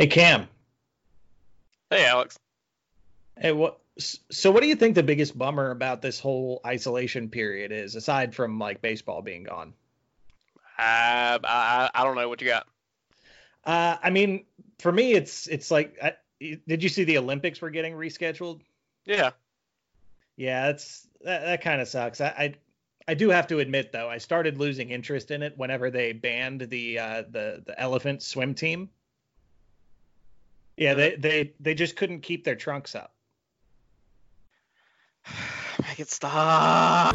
Hey Cam. Hey Alex. Hey, what? So, what do you think the biggest bummer about this whole isolation period is, aside from like baseball being gone? Uh, I I don't know what you got. Uh, I mean, for me, it's it's like, I, did you see the Olympics were getting rescheduled? Yeah. Yeah, it's that, that kind of sucks. I, I I do have to admit though, I started losing interest in it whenever they banned the uh, the the elephant swim team. Yeah, they they they just couldn't keep their trunks up. Make it stop.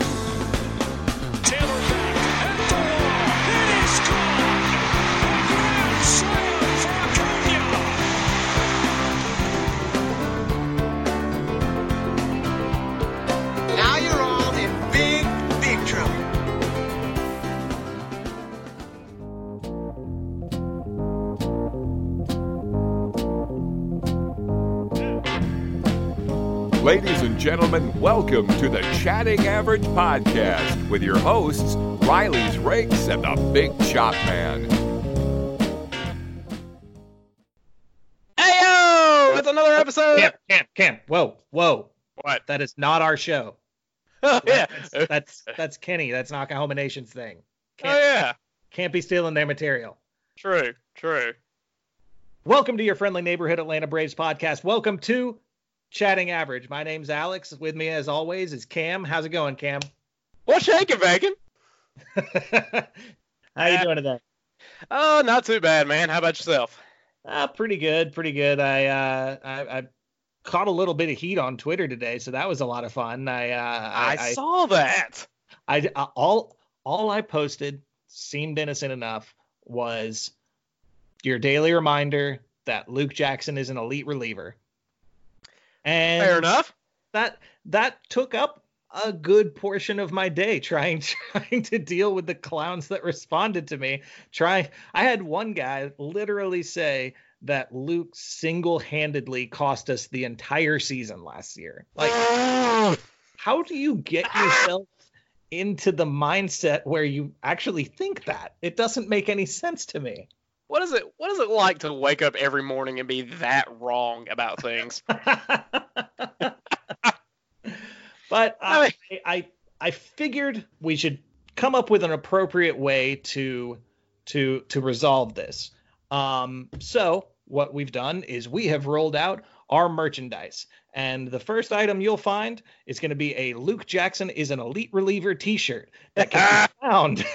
Ladies and gentlemen, welcome to the Chatting Average Podcast with your hosts, Riley's Rakes and the Big Chop Man. Hey yo! It's another oh, episode. Camp, camp, camp. Whoa, whoa. What? That is not our show. Oh yeah. That's that's, that's Kenny. That's Knockahoma Nation's thing. oh yeah. Can't be stealing their material. True. True. Welcome to your friendly neighborhood Atlanta Braves podcast. Welcome to Chatting Average. My name's Alex. With me, as always, is Cam. How's it going, Cam? What's shaking, bacon? How you doing today? Oh, not too bad, man. How about yourself? Uh, pretty good, pretty good. I, uh, I, I caught a little bit of heat on Twitter today, so that was a lot of fun. I, uh, I, I saw that. I, I all all I posted seemed innocent enough was your daily reminder that Luke Jackson is an elite reliever. And Fair enough. That that took up a good portion of my day trying trying to deal with the clowns that responded to me. Try I had one guy literally say that Luke single-handedly cost us the entire season last year. Like how do you get yourself into the mindset where you actually think that? It doesn't make any sense to me. What is it? What is it like to wake up every morning and be that wrong about things? but I, I I figured we should come up with an appropriate way to to to resolve this. Um, so what we've done is we have rolled out our merchandise. And the first item you'll find is going to be a Luke Jackson is an elite reliever t-shirt that can be found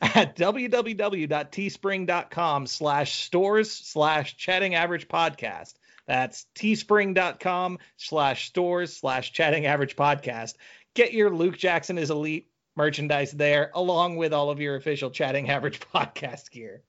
at www.teespring.com slash stores slash chatting average podcast. That's teespring.com slash stores slash chatting average podcast. Get your Luke Jackson is elite merchandise there, along with all of your official chatting average podcast gear.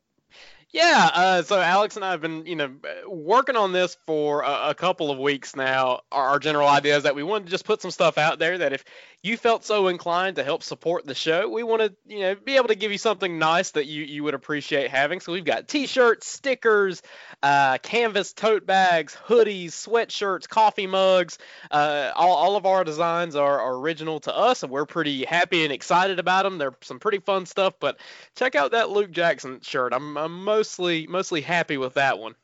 Yeah, uh, so Alex and I have been, you know, working on this for a, a, couple of weeks now. Our, our general idea is that we wanted to just put some stuff out there that if you felt so inclined to help support the show, we want to, you know, be able to give you something nice that you, you would appreciate having. So we've got t-shirts, stickers, uh, canvas tote bags, hoodies, sweatshirts, coffee mugs. Uh, all, all of our designs are, are original to us, and we're pretty happy and excited about them. They're some pretty fun stuff, but check out that Luke Jackson shirt. I'm, I'm mostly mostly happy with that one.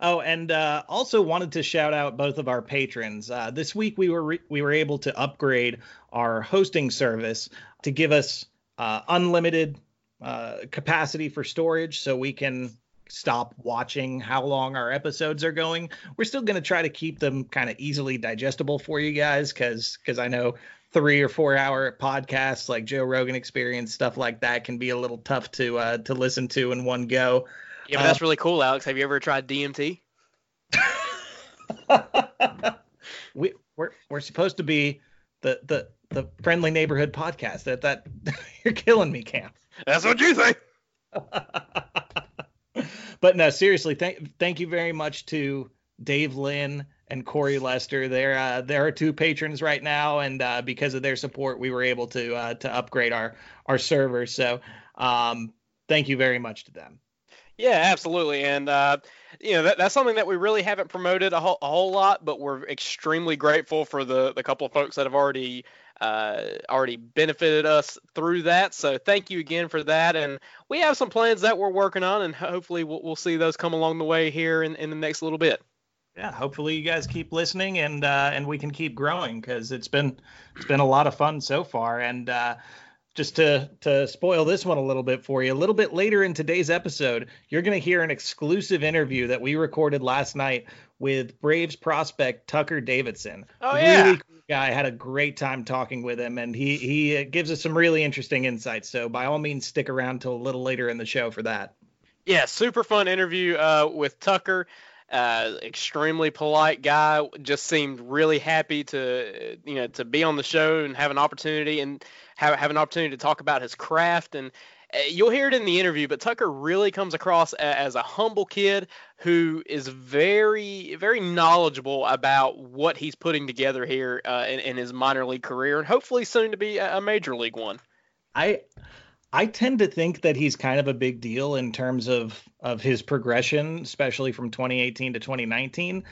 Oh, and uh, also wanted to shout out both of our patrons. Uh, this week we were re- we were able to upgrade our hosting service to give us uh, unlimited uh, capacity for storage, so we can stop watching how long our episodes are going. We're still going to try to keep them kind of easily digestible for you guys, because because I know three or four hour podcasts like Joe Rogan Experience stuff like that can be a little tough to uh, to listen to in one go. Yeah, but that's really cool, Alex. Have you ever tried DMT? we we're we're supposed to be the the the friendly neighborhood podcast. That that you're killing me, Cam. That's what you think. but no, seriously, thank thank you very much to Dave Lynn and Corey Lester. They're uh, they're our two patrons right now, and uh, because of their support, we were able to uh, to upgrade our our server. So um, thank you very much to them. Yeah, absolutely, and uh, you know that, that's something that we really haven't promoted a whole, a whole lot, but we're extremely grateful for the the couple of folks that have already uh, already benefited us through that. So thank you again for that. And we have some plans that we're working on, and hopefully we'll, we'll see those come along the way here in, in the next little bit. Yeah, hopefully you guys keep listening and uh, and we can keep growing because it's been it's been a lot of fun so far. And uh, just to to spoil this one a little bit for you, a little bit later in today's episode, you're going to hear an exclusive interview that we recorded last night with Braves prospect Tucker Davidson. Oh yeah, really cool guy. Had a great time talking with him, and he he gives us some really interesting insights. So by all means, stick around till a little later in the show for that. Yeah, super fun interview uh, with Tucker. Uh, extremely polite guy. Just seemed really happy to you know to be on the show and have an opportunity and have have an opportunity to talk about his craft and uh, you'll hear it in the interview, but Tucker really comes across as a humble kid who is very, very knowledgeable about what he's putting together here uh, in, in, his minor league career, and hopefully soon to be a major league one. I, I tend to think that he's kind of a big deal in terms of of his progression, especially from 2018 to 2019.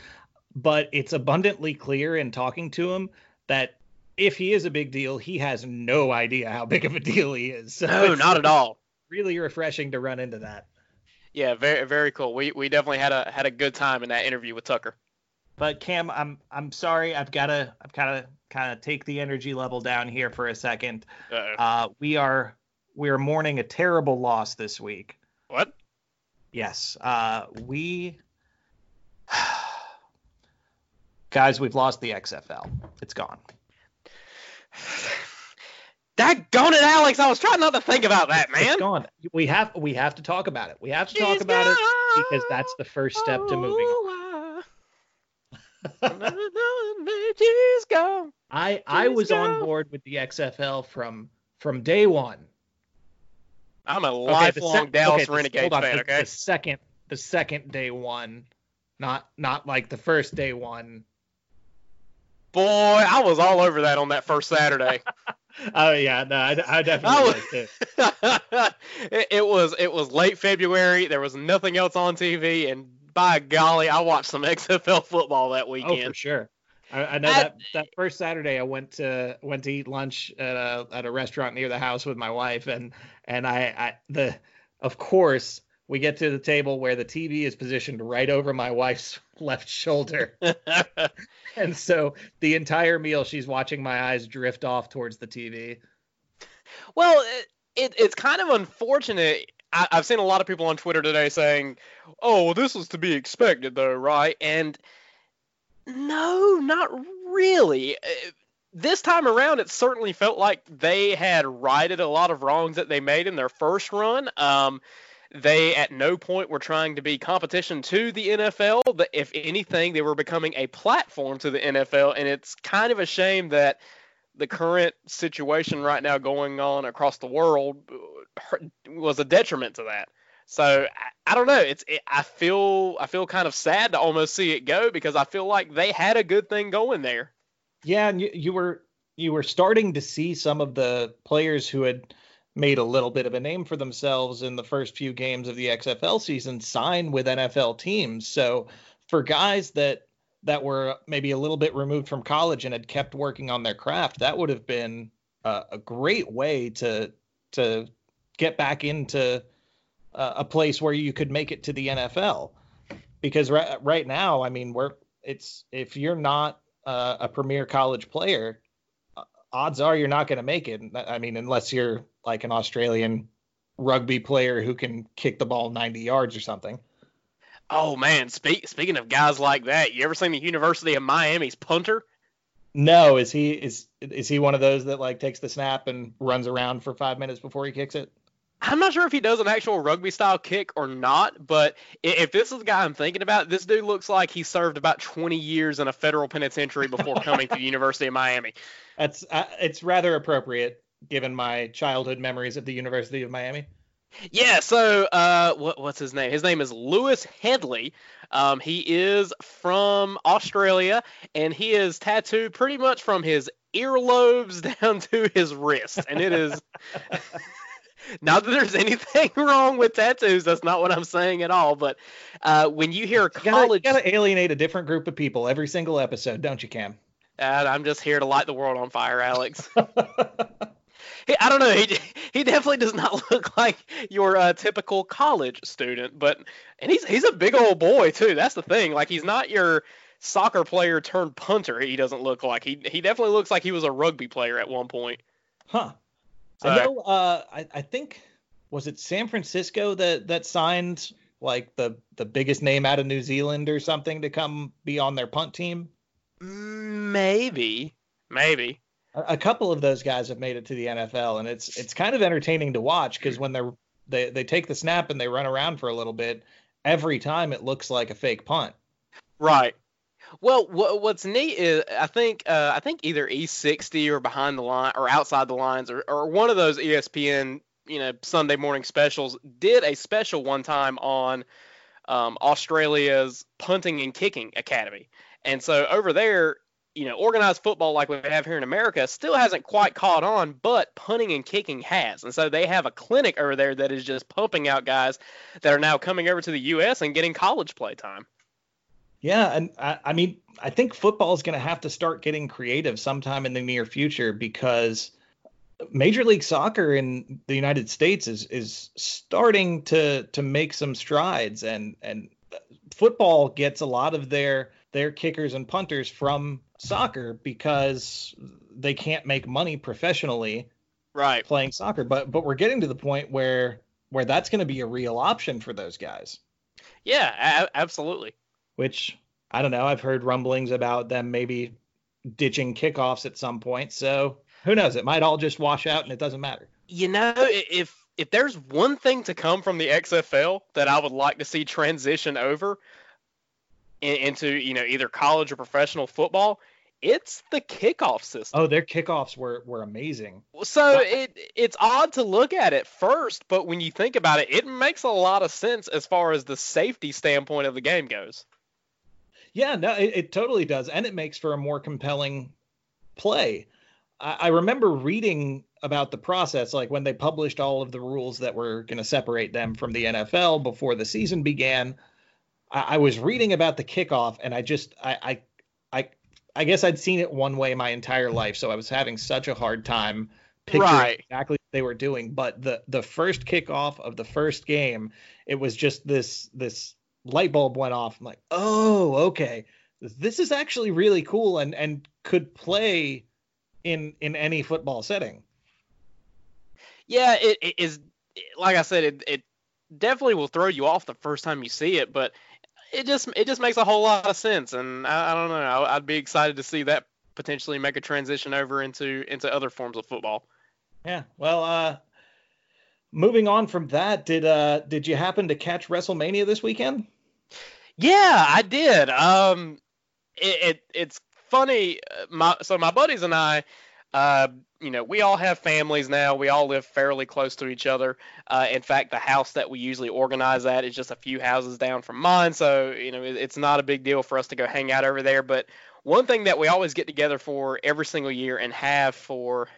But it's abundantly clear in talking to him that if he is a big deal, he has no idea how big of a deal he is. So no, not at all. Really refreshing to run into that. Yeah, very very cool. We we definitely had a had a good time in that interview with Tucker. But Cam, I'm I'm sorry. I've got to I've got to kind of take the energy level down here for a 2nd uh, we are we are mourning a terrible loss this week. What? Yes. Uh, we guys, we've lost the XFL. It's gone. Daggone it, Alex! I was trying not to think about that, man. It's gone. We have we have to talk about it. We have to She's talk about gone. it because that's the first step to moving on. I I was on board with the XFL from from day one. I'm a lifelong okay, Dallas okay, Renegades fan. The, okay, the second the second day one, not not like the first day one Boy, I was all over that on that first Saturday. oh yeah, no, I, I definitely was too. it, it was it was late February. There was nothing else on TV, and by golly, I watched some XFL football that weekend. Oh, for sure. I, I know uh, that that first Saturday I went to went to eat lunch at a at a restaurant near the house with my wife, and and I, I the of course we get to the table where the TV is positioned right over my wife's left shoulder. and so the entire meal she's watching my eyes drift off towards the TV. Well, it, it, it's kind of unfortunate. I, have seen a lot of people on Twitter today saying, "Oh, well, this was to be expected, though, right?" And no, not really. Uh, this time around, it certainly felt like they had righted a lot of wrongs that they made in their first run. Um, they at no point were trying to be competition to the NFL. But if anything, they were becoming a platform to the NFL, and it's kind of a shame that the current situation right now going on across the world was a detriment to that. So I, I don't know. It's it, I feel I feel kind of sad to almost see it go because I feel like they had a good thing going there. Yeah, and you, you were you were starting to see some of the players who had made a little bit of a name for themselves in the first few games of the XFL season sign with NFL teams. So for guys that that were maybe a little bit removed from college and had kept working on their craft, that would have been a, a great way to to get back into a, a place where you could make it to the NFL. Because right, right now, I mean, we're it's if you're not uh, a premier college player, odds are you're not going to make it. I mean, unless you're like an Australian rugby player who can kick the ball 90 yards or something. Oh man, speak, speaking of guys like that, you ever seen the University of Miami's punter? No, is he is is he one of those that like takes the snap and runs around for 5 minutes before he kicks it? I'm not sure if he does an actual rugby style kick or not, but if this is the guy I'm thinking about, this dude looks like he served about 20 years in a federal penitentiary before coming to the University of Miami. That's uh, it's rather appropriate given my childhood memories of the University of Miami. Yeah, so uh, what, what's his name? His name is Lewis Hedley. Um, he is from Australia, and he is tattooed pretty much from his earlobes down to his wrist, and it is. not that there's anything wrong with tattoos. That's not what I'm saying at all. But uh, when you hear college, you gotta, you gotta alienate a different group of people every single episode, don't you, Cam? And I'm just here to light the world on fire, Alex. he, I don't know. He he definitely does not look like your uh, typical college student, but and he's he's a big old boy too. That's the thing. Like he's not your soccer player turned punter. He doesn't look like he he definitely looks like he was a rugby player at one point. Huh. I know. Uh, I I think was it San Francisco that that signed like the the biggest name out of New Zealand or something to come be on their punt team? Maybe, maybe. A, a couple of those guys have made it to the NFL, and it's it's kind of entertaining to watch because when they're they they take the snap and they run around for a little bit, every time it looks like a fake punt. Right. Well, what's neat is I think uh, I think either E60 or behind the line or outside the lines or, or one of those ESPN you know Sunday morning specials did a special one time on um, Australia's punting and kicking academy, and so over there, you know, organized football like we have here in America still hasn't quite caught on, but punting and kicking has, and so they have a clinic over there that is just pumping out guys that are now coming over to the U.S. and getting college play time. Yeah, and I, I mean, I think football is going to have to start getting creative sometime in the near future because Major League Soccer in the United States is is starting to to make some strides, and and football gets a lot of their their kickers and punters from soccer because they can't make money professionally right. playing soccer. But but we're getting to the point where where that's going to be a real option for those guys. Yeah a- absolutely which i don't know i've heard rumblings about them maybe ditching kickoffs at some point so who knows? It might all just wash out and it doesn't matter. You know, if if there's one thing to come from the XFL that I would like to see transition over in, into, you know, either college or professional football, it's the kickoff system. Oh, their kickoffs were were amazing. So it it's odd to look at it first, but when you think about it, it makes a lot of sense as far as the safety standpoint of the game goes. Yeah, no, it, it totally does, and it makes for a more compelling play. I, remember reading about the process, like when they published all of the rules that were going to separate them from the NFL before the season began. I, I was reading about the kickoff, and I just, I, I, I, I guess I'd seen it one way my entire life, so I was having such a hard time picturing right. exactly what they were doing. But the the first kickoff of the first game, it was just this this light bulb went off. I'm like, oh, okay, this is actually really cool, and and could play in in any football setting. Yeah, it, it is like I said, it, it definitely will throw you off the first time you see it, but it just it just makes a whole lot of sense, and I, I don't know, I, I'd be excited to see that potentially make a transition over into into other forms of football. Yeah, well, uh, moving on from that, did uh did you happen to catch WrestleMania this weekend? Yeah, I did. Um, it, it it's funny. Uh, my so my buddies and I, uh, you know, we all have families now. We all live fairly close to each other. Uh, in fact, the house that we usually organize at is just a few houses down from mine, so you know, it, it's not a big deal for us to go hang out over there. But one thing that we always get together for every single year and have for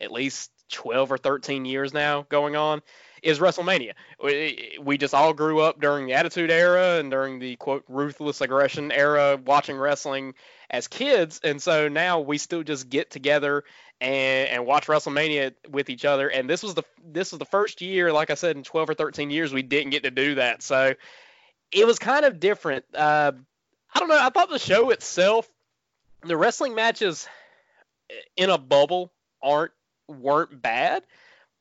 at least 12 or 13 years now going on is WrestleMania. We, we just all grew up during the Attitude Era and during the quote ruthless aggression era watching wrestling as kids, and so now we still just get together and, and watch WrestleMania with each other. And this was the this was the first year, like I said, in 12 or 13 years, we didn't get to do that. So it was kind of different. Uh, I don't know. I thought the show itself, the wrestling matches in a bubble aren't weren't bad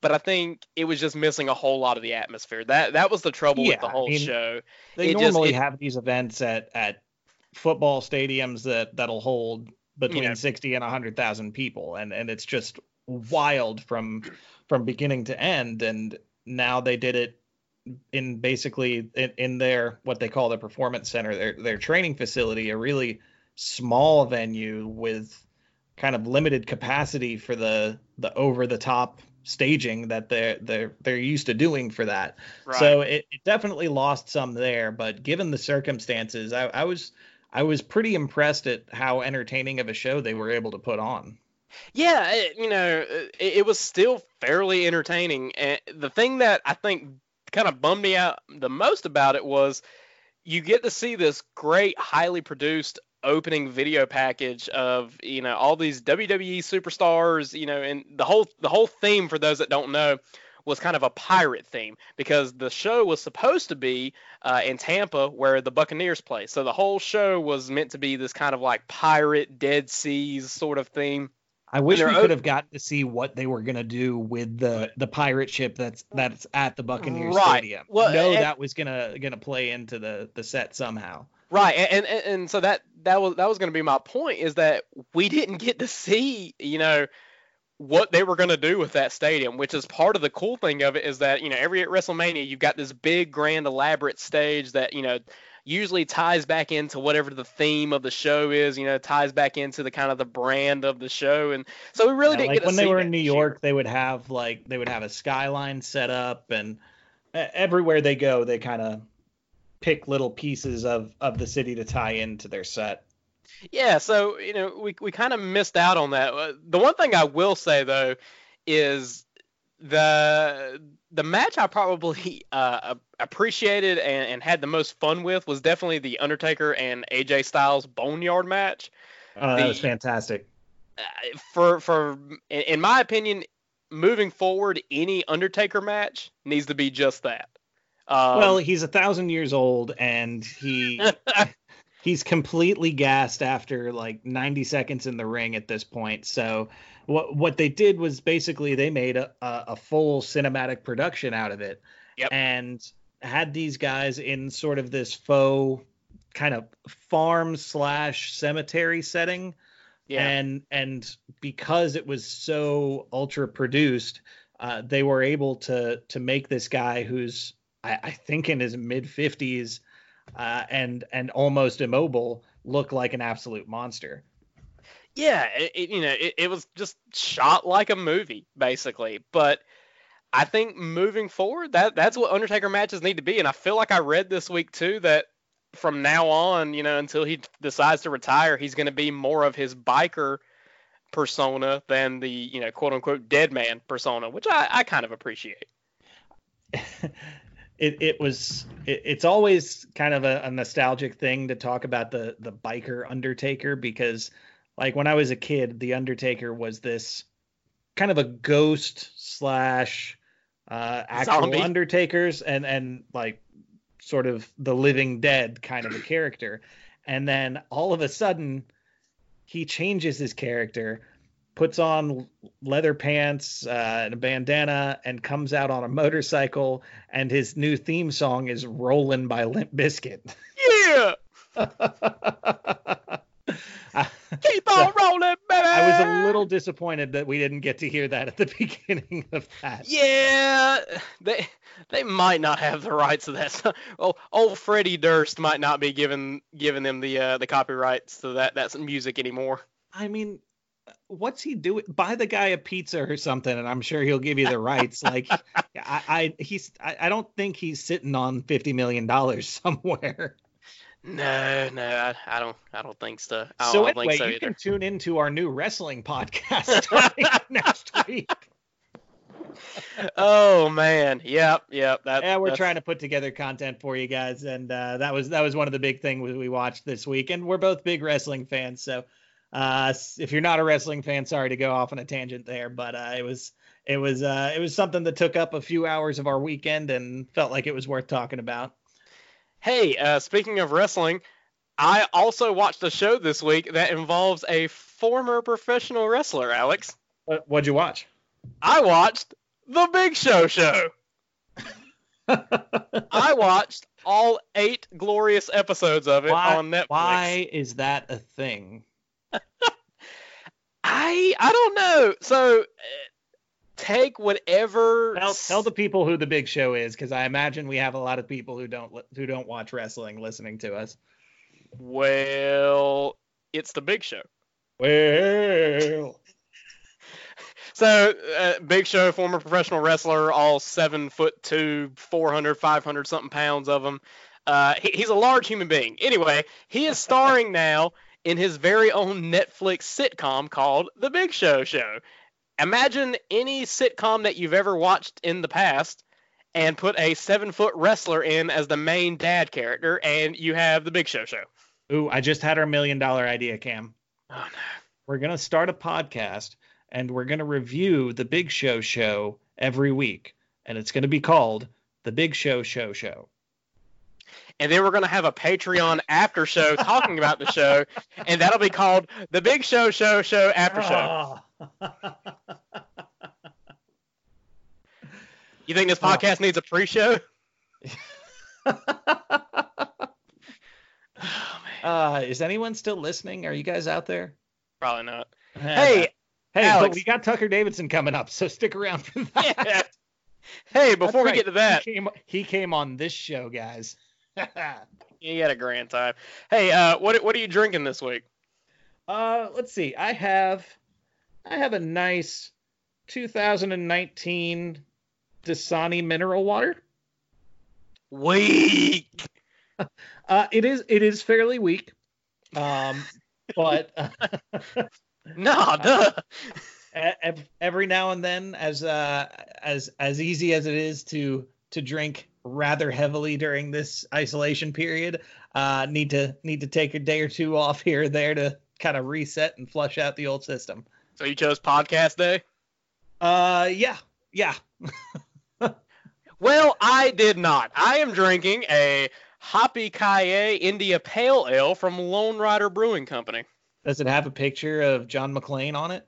but I think it was just missing a whole lot of the atmosphere. That that was the trouble yeah, with the whole I mean, show. They it normally just, it, have these events at at football stadiums that that'll hold between you know, 60 and 100,000 people and and it's just wild from from beginning to end and now they did it in basically in, in their what they call the performance center their their training facility a really small venue with kind of limited capacity for the the over the top staging that they're they're they're used to doing for that. Right. So it, it, definitely lost some there, but given the circumstances, I, I was I was pretty impressed at how entertaining of a show they were able to put on. Yeah, it, you know, uh, it, it, was still fairly entertaining. And the thing that I think kind of bummed me out the most about it was you get to see this great, highly produced opening video package of you know all these WWE superstars, you know, and the whole the whole theme for those that don't know was kind of a pirate theme because the show was supposed to be uh, in Tampa where the Buccaneers play. So the whole show was meant to be this kind of like pirate Dead Seas sort of theme. I wish we could have gotten to see what they were gonna do with the the pirate ship that's that's at the Buccaneers Right. Stadium. Well, know and- that was gonna gonna play into the the set somehow. Right, and, and and so that that was that was going to be my point is that we didn't get to see, you know, what they were going to do with that stadium, which is part of the cool thing of it is that you know every at WrestleMania you've got this big, grand, elaborate stage that you know usually ties back into whatever the theme of the show is, you know, ties back into the kind of the brand of the show, and so we really Yeah, didn't like get to see. when they were in New this year. York, they would have like they would have a skyline set up, and everywhere they go, they kind of pick little pieces of of the city to tie into their set. Yeah, so you know we we kind of missed out on that. Uh, The one thing I will say though is the the match I probably uh, appreciated and, and had the most fun with was definitely the Undertaker and AJ Styles Boneyard match. Oh, that was fantastic. Uh, For for in my opinion, moving forward, any Undertaker match needs to be just that. Um, well, he's a thousand years old, and he he's completely gassed after like 90 seconds in the ring at this point. So what what they did was basically they made a, a, a full cinematic production out of it, Yep. and had these guys in sort of this faux kind of farm slash cemetery setting yeah. and and because it was so ultra produced uh, they were able to to make this guy who's I, I think in his mid 50s uh, and and almost immobile look like an absolute monster Yeah, it, it- you know, it, it was just shot like a movie, basically. But I think moving forward, that that's what Undertaker matches need to be. And I feel like I read this week too that from now on, you know, until he decides to retire, he's going to be more of his biker persona than the, you know, quote unquote dead man persona, which I, I kind of appreciate. it it was it, it's always kind of a, a nostalgic thing to talk about the the biker undertaker because like when i was a kid the undertaker was this kind of a ghost slash uh actual Zombie. undertakers and and like sort of the living dead kind of a character and then all of a sudden he changes his character puts on leather pants uh, and a bandana and comes out on a motorcycle and his new theme song is "Rollin' by Limp Bizkit. Yeah, keep on rolling, baby. I was a little disappointed that we didn't get to hear that at the beginning of that. Yeah, they they might not have the rights to that. So, oh, old Freddie Durst might not be giving giving them the uh, the copyrights to that that's music anymore. I mean, what's he doing? Buy the guy a pizza or something, and I'm sure he'll give you the rights. like, I, I he's I, I don't think he's sitting on fifty million dollars somewhere. No, no, I, I don't I don't think so. I so don't anyway, think so you either. can tune into our new wrestling podcast next week. oh man, yep, yep. That, yeah, we're that's- trying to put together content for you guys, and uh, that was that was one of the big things we watched this week. And we're both big wrestling fans, so uh, if you're not a wrestling fan, sorry to go off on a tangent there, but uh, it was it was uh, it was something that took up a few hours of our weekend and felt like it was worth talking about. Hey, uh, speaking of wrestling, I also watched a show this week that involves a former professional wrestler, Alex. What, what'd you watch? I watched The Big Show Show. I watched all eight glorious episodes of it why, on Netflix. why is that a thing? I I don't know. So uh, take whatever. Tell, tell the people who the Big Show is, because I imagine we have a lot of people who don't who don't watch wrestling listening to us. Well, it's The Big Show. Well, So, uh, Big Show, former professional wrestler, all seven foot two, 400, 500 something pounds of him. Uh, he, he's a large human being. Anyway, he is starring now in his very own Netflix sitcom called The Big Show Show. Imagine any sitcom that you've ever watched in the past and put a seven foot wrestler in as the main dad character, and you have The Big Show Show. Ooh, I just had our million dollar idea, Cam. Oh no. We're gonna start a podcast and we're gonna review the Big Show show every week, and it's gonna be called the Big Show Show Show. And then we're gonna have a Patreon after show talking about the show, and that'll be called the Big Show Show Show After Show. Oh. You think this Oh. podcast needs a pre-show? uh, is anyone still listening? Are you guys out there? Probably not. Hey, hey, but we got Tucker Davidson coming up, so stick around for that. yeah. Hey, before we get to that, he came, he came on this show, guys. you had a grand time. Hey, uh, what what are you drinking this week? Uh, let's see. I have, I have a nice 2019 Dasani mineral water. Weak. Uh, it is it is fairly weak, um, but No, duh. every now and then, as uh, as as easy as it is to to drink rather heavily during this isolation period, uh, need to need to take a day or two off here or there to kind of reset and flush out the old system. So you chose podcast day? Uh, yeah, yeah. Well, I did not. I am drinking a Hoppy Ki-Yay India Pale Ale from Lone Rider Brewing Company. Does it have a picture of John McClane on it?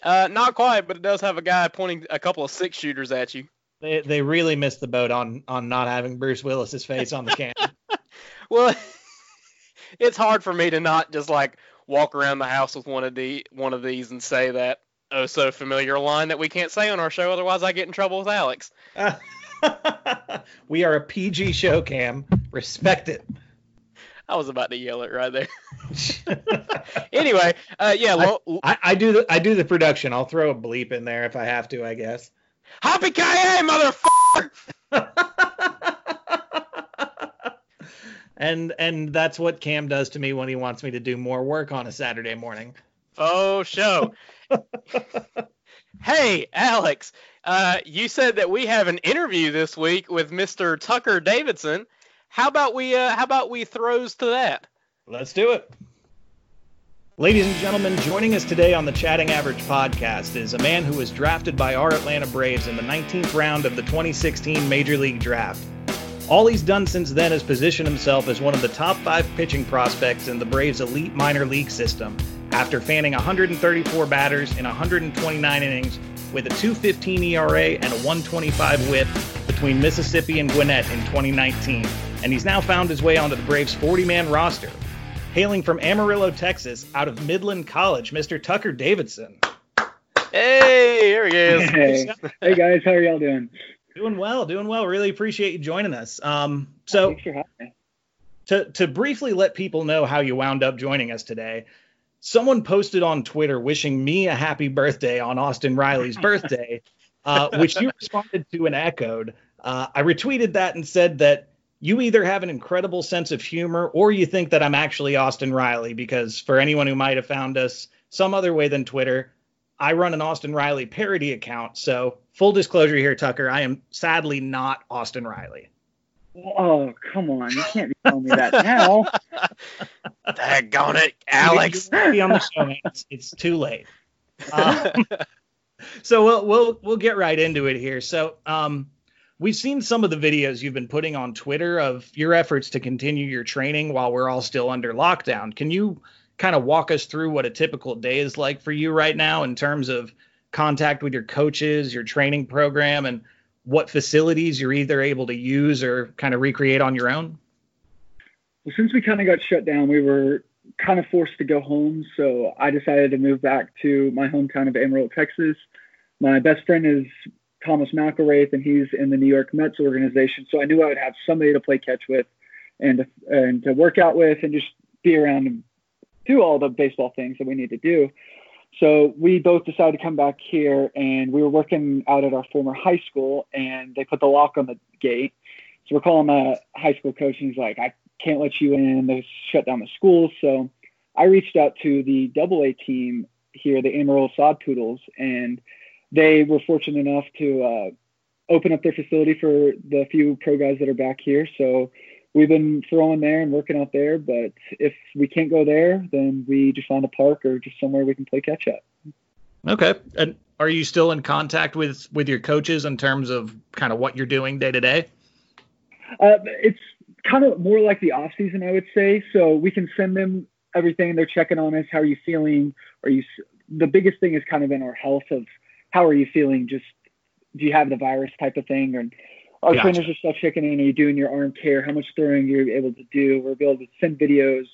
Uh, not quite, but it does have a guy pointing a couple of six shooters at you. They they really missed the boat on on not having Bruce Willis's face on the can. Well, it's hard for me to not just like walk around the house with one of the one of these and say that oh so familiar line that we can't say on our show, otherwise I get in trouble with Alex. we are a PG show, Cam. Respect it. I was about to yell it right there. anyway, uh, yeah, lo- I, I do the I do the production. I'll throw a bleep in there if I have to, I guess. Hoppy Ki-Yay, motherfucker! and and that's what Cam does to me when he wants me to do more work on a Saturday morning. Oh, show. hey, Alex, uh, you said that we have an interview this week with Mr. Tucker Davidson. How about we uh, how about we throws to that? Let's do it. Ladies and gentlemen, joining us today on the Chatting Average podcast is a man who was drafted by our Atlanta Braves in the 19th round of the 2016 Major League Draft. All he's done since then is position himself as one of the top five pitching prospects in the Braves' elite minor league system after fanning 134 batters in 129 innings with a 215 ERA and a 125 whip between Mississippi and Gwinnett in 2019. And he's now found his way onto the Braves' 40 man roster. Hailing from Amarillo, Texas, out of Midland College, Mr. Tucker Davidson. Hey, here he is. Hey, hey guys, how are y'all doing? Doing well, doing well. Really appreciate you joining us. Um, so Thanks for having me. to to briefly let people know how you wound up joining us today, someone posted on Twitter wishing me a happy birthday on Austin Riley's birthday, uh, which you responded to and echoed. Uh, I retweeted that and said that you either have an incredible sense of humor or you think that I'm actually Austin Riley, because for anyone who might have found us some other way than Twitter, I run an Austin Riley parody account. So, full disclosure here, Tucker, I am sadly not Austin Riley. Oh, come on. You can't be telling me that now. Daggone it, Alex. Be on the show, man. It's, it's too late. Um, so we'll we'll we'll get right into it here. So um, we've seen some of the videos you've been putting on Twitter of your efforts to continue your training while we're all still under lockdown. Can you kind of walk us through what a typical day is like for you right now in terms of contact with your coaches, your training program, and what facilities you're either able to use or kind of recreate on your own? Well, since we kind of got shut down, we were kind of forced to go home. So I decided to move back to my hometown of Amarillo, Texas. My best friend is Thomas McIlraith, and he's in the New York Mets organization. So I knew I would have somebody to play catch with and to, and to work out with and just be around and do all the baseball things that we need to do. So we both decided to come back here, and we were working out at our former high school, and they put the lock on the gate. So we're calling the high school coach, and he's like, "I can't let you in. They shut down the school." So I reached out to the Double A team here, the Amarillo Sod Poodles, and they were fortunate enough to uh, open up their facility for the few pro guys that are back here. So we've been throwing there and working out there. But if we can't go there, then we just find a park or just somewhere we can play catch up. Okay. And are you still in contact with with your coaches in terms of kind of what you're doing day to day? Uh, it's kind of more like the off season, I would say. So we can send them everything. They're checking on us. How are you feeling? Are you? The biggest thing is kind of in our health of how are you feeling? Just do you have the virus type of thing? Or our gotcha. trainers are still checking in. Are you doing your arm care? How much throwing you're able to do? We're able to send videos,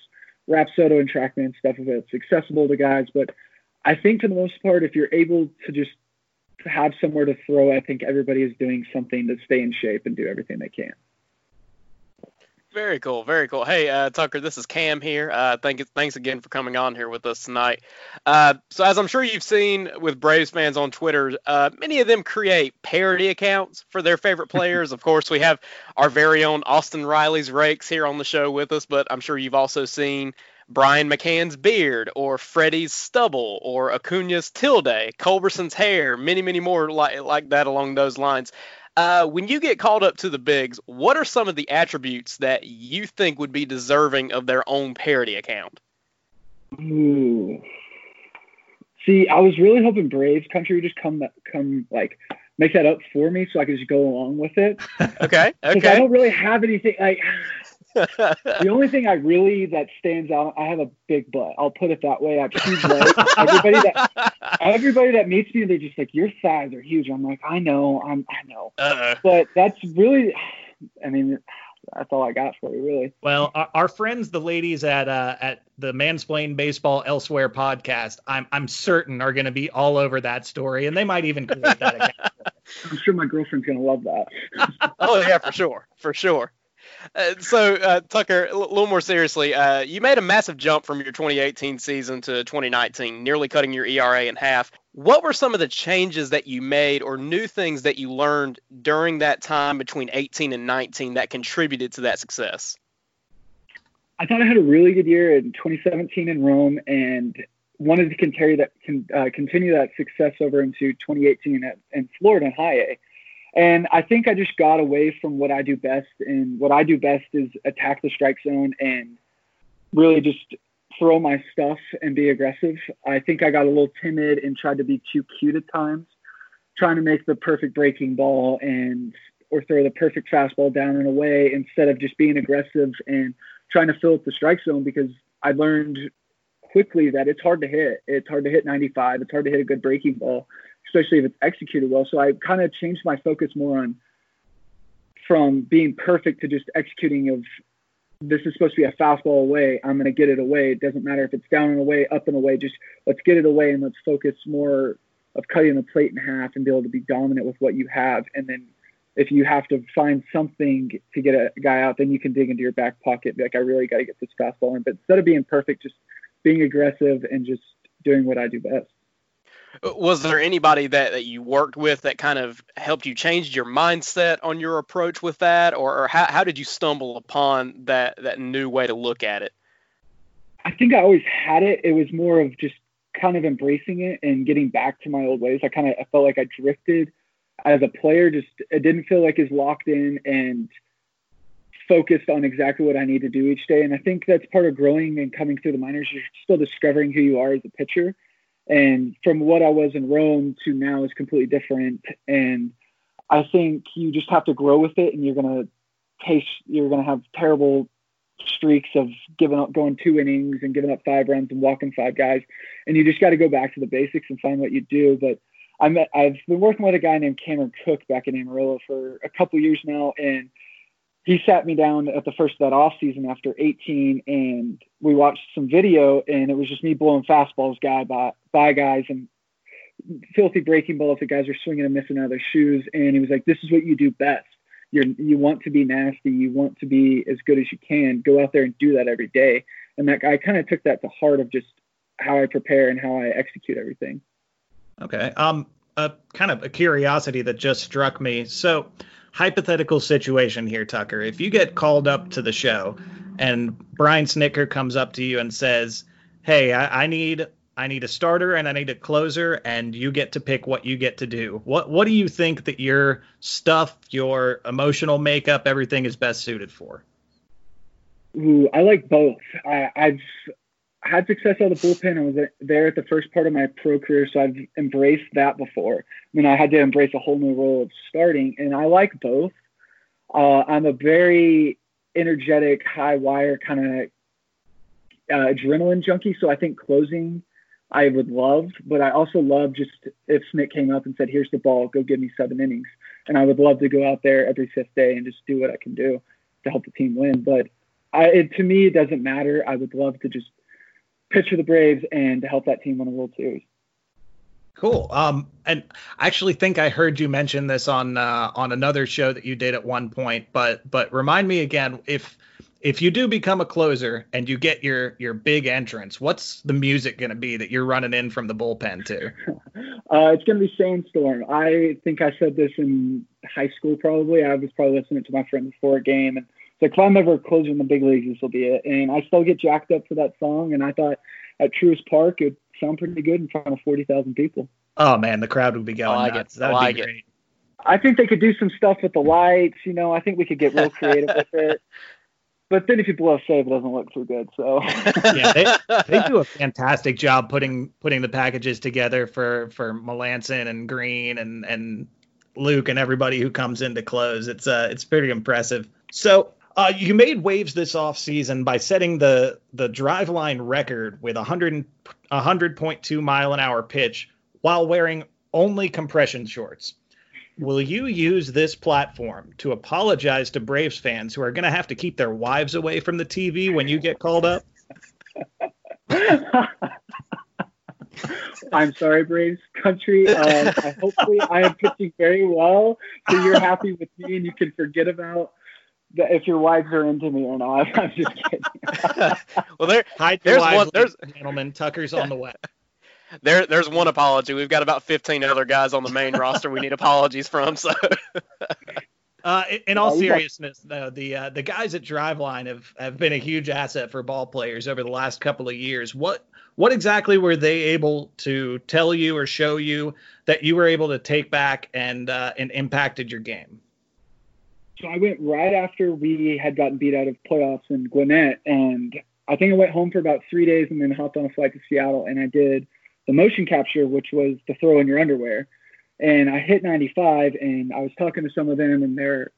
Rapsodo and TrackMan stuff if it's accessible to guys. But I think for the most part, if you're able to just have somewhere to throw, I think everybody is doing something to stay in shape and do everything they can. Very cool, very cool. Hey, uh, Tucker, this is Cam here. Uh, thank you, thanks again for coming on here with us tonight. Uh, so, as I'm sure you've seen with Braves fans on Twitter, uh, many of them create parody accounts for their favorite players. of course, we have our very own Austin Riley's Rakes here on the show with us, but I'm sure you've also seen Brian McCann's beard, or Freddie's stubble, or Acuna's tilde, Culberson's hair, many, many more like, like that along those lines. Uh, when you get called up to the bigs, what are some of the attributes that you think would be deserving of their own parody account? Ooh. See, I was really hoping Braves country would just come come like make that up for me so I could just go along with it. okay. Okay. I don't really have anything like the only thing I really that stands out, I have a big butt. I'll put it that way. I have huge legs. everybody that everybody that meets me, they're just like, "Your thighs are huge." I'm like, "I know, I'm, I know." Uh-oh. But that's really, I mean, that's all I got for you, really. Well, our, our friends, the ladies at uh, at the Mansplain Baseball Elsewhere podcast, I'm I'm certain are going to be all over that story, and they might even create that account. I'm sure my girlfriend's going to love that. oh yeah, for sure, for sure. Uh, so, uh, Tucker, a little more seriously, uh, you made a massive jump from your 2018 season to 2019, nearly cutting your ERA in half. What were some of the changes that you made or new things that you learned during that time between 18 and 19 that contributed to that success? I thought I had a really good year in 2017 in Rome and wanted to continue that, uh, continue that success over into 2018 at, in Florida in high A. And I think I just got away from what I do best. And what I do best is attack the strike zone and really just throw my stuff and be aggressive. I think I got a little timid and tried to be too cute at times, trying to make the perfect breaking ball and or throw the perfect fastball down and away instead of just being aggressive and trying to fill up the strike zone because I learned quickly that it's hard to hit. It's hard to hit 95. It's hard to hit a good breaking ball especially if it's executed well. So I kind of changed my focus more on from being perfect to just executing of this is supposed to be a fastball away. I'm going to get it away. It doesn't matter if it's down and away, up and away. Just let's get it away and let's focus more of cutting the plate in half and be able to be dominant with what you have. And then if you have to find something to get a guy out, then you can dig into your back pocket. Like I really got to get this fastball in. But instead of being perfect, just being aggressive and just doing what I do best was there anybody that, that you worked with that kind of helped you change your mindset on your approach with that? Or, or how, how did you stumble upon that that new way to look at it? I think i always had it. It was more of just kind of embracing it and getting back to my old ways. I kind of I felt like i drifted as a player just it didn't feel like as locked in and focused on exactly what i need to do each day. And i think that's part of growing and coming through the minors. You're still discovering who you are as a pitcher and from what I was in Rome to now is completely different. And I think you just have to grow with it, and you're gonna taste. You're gonna have terrible streaks of giving up, going two innings and giving up five runs and walking five guys, and you just got to go back to the basics and find what you do. But I'm I've been working with a guy named Cameron Cook back in Amarillo for a couple years now, and he sat me down at the first of that off season after 18 and we watched some video and it was just me blowing fastballs guy by, by guys and filthy breaking balls that guys are swinging and missing out of their shoes. And he was like this is what you do best. You're you want to be nasty. You want to be as good as you can. Go out there and do that every day. And that guy kind of took that to heart of just how i prepare and how i execute everything. Okay um a kind of a curiosity that just struck me so hypothetical situation here, Tucker. If you get called up to the show and Brian Snitker comes up to you and says, "Hey, I, I need I need a starter and I need a closer, and you get to pick what you get to do. What what do you think that your stuff, your emotional makeup, everything is best suited for? Ooh, I like both. I, I've had success out of the bullpen. I was there at the first part of my pro career, so I've embraced that before. I mean, I had to embrace a whole new role of starting, and I like both. Uh, I'm a very energetic, high wire kind of uh, adrenaline junkie, so I think closing I would love, but I also love just if Snit came up and said, "Here's the ball, go give me seven innings," and I would love to go out there every fifth day and just do what I can do to help the team win. But I, it, to me, it doesn't matter. I would love to just pitch for the Braves and to help that team win a World Series. Cool. Um, and I actually think I heard you mention this on uh, on another show that you did at one point. But but remind me again if if you do become a closer and you get your your big entrance, what's the music going to be that you're running in from the bullpen to? Uh, it's going to be Sandstorm. I think I said this in high school. Probably I was probably listening to my friend before a game and like if I'm ever closer in the big leagues, this will be it. And I still get jacked up for that song. And I thought at Truist Park it would sound pretty good in front of forty thousand people. Oh man, the crowd would be going I like nuts. it. That would I like be it. I think they could do some stuff with the lights. You know, I think we could get real creative with it. But then if you blow a save, it doesn't look too good. So Yeah, they, they do a fantastic job putting putting the packages together for for Melancon and Greene and and Luke and everybody who comes in to close. It's uh it's pretty impressive. So uh, you made waves this offseason by setting the the Driveline record with a 100 100.2 mile an hour pitch while wearing only compression shorts. Will you use this platform to apologize to Braves fans who are going to have to keep their wives away from the TV when you get called up? I'm sorry, Braves country. Uh, hopefully, I am pitching very well, so you're happy with me, and you can forget about if your wives are into me or not. I'm just kidding. well, there, Hide There's wives, one- there's- gentlemen. Tucker's on the way. there, there's one apology. We've got about 15 other guys on the main roster we need apologies from. So, Uh, in- in all we got- seriousness, though, the uh, the guys at Driveline have, have been a huge asset for ball players over the last couple of years. What what exactly were they able to tell you or show you that you were able to take back and uh, and impacted your game? So I went right after we had gotten beat out of playoffs in Gwinnett, and I think I went home for about three days and then hopped on a flight to Seattle, and I did the motion capture, which was the throw in your underwear. And I hit 95, and I was talking to some of them, and they're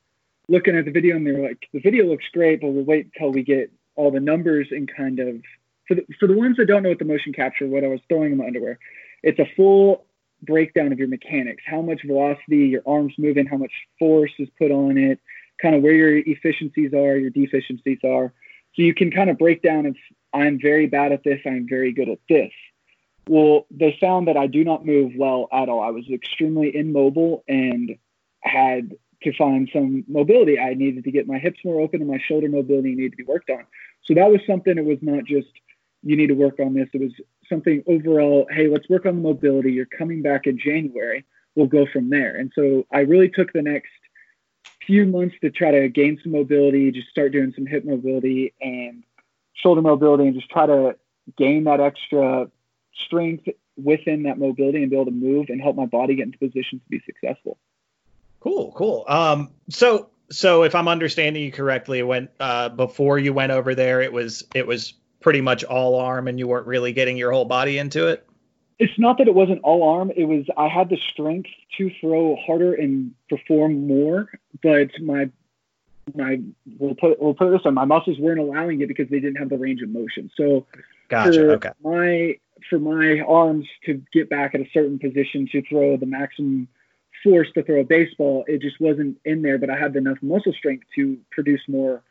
looking at the video, and they're like, "The video looks great, but we'll wait until we get all the numbers and kind of." For the, for the ones that don't know what the motion capture, what I was throwing in my underwear, it's a full breakdown of your mechanics, how much velocity your arms move moving, how much force is put on it, kind of where your efficiencies are, your deficiencies are. So you can kind of break down if I'm very bad at this, I'm very good at this. Well, they found that I do not move well at all. I was extremely immobile and had to find some mobility. I needed to get my hips more open and my shoulder mobility needed to be worked on. So that was something, it was not just you need to work on this. It was something overall, hey, let's work on the mobility. You're coming back in January. We'll go from there. And so I really took the next few months to try to gain some mobility, just start doing some hip mobility and shoulder mobility and just try to gain that extra strength within that mobility and be able to move and help my body get into position to be successful. Cool, cool. Um, so so if I'm understanding you correctly, when uh, before you went over there, it was it was pretty much all arm, and you weren't really getting your whole body into it. It's not that it wasn't all arm. It was I had the strength to throw harder and perform more, but my my we'll put we'll put it this way, my muscles weren't allowing it because they didn't have the range of motion. So Gotcha. for Okay. my for my arms to get back at a certain position to throw the maximum force to throw a baseball, it just wasn't in there. But I had enough muscle strength to produce more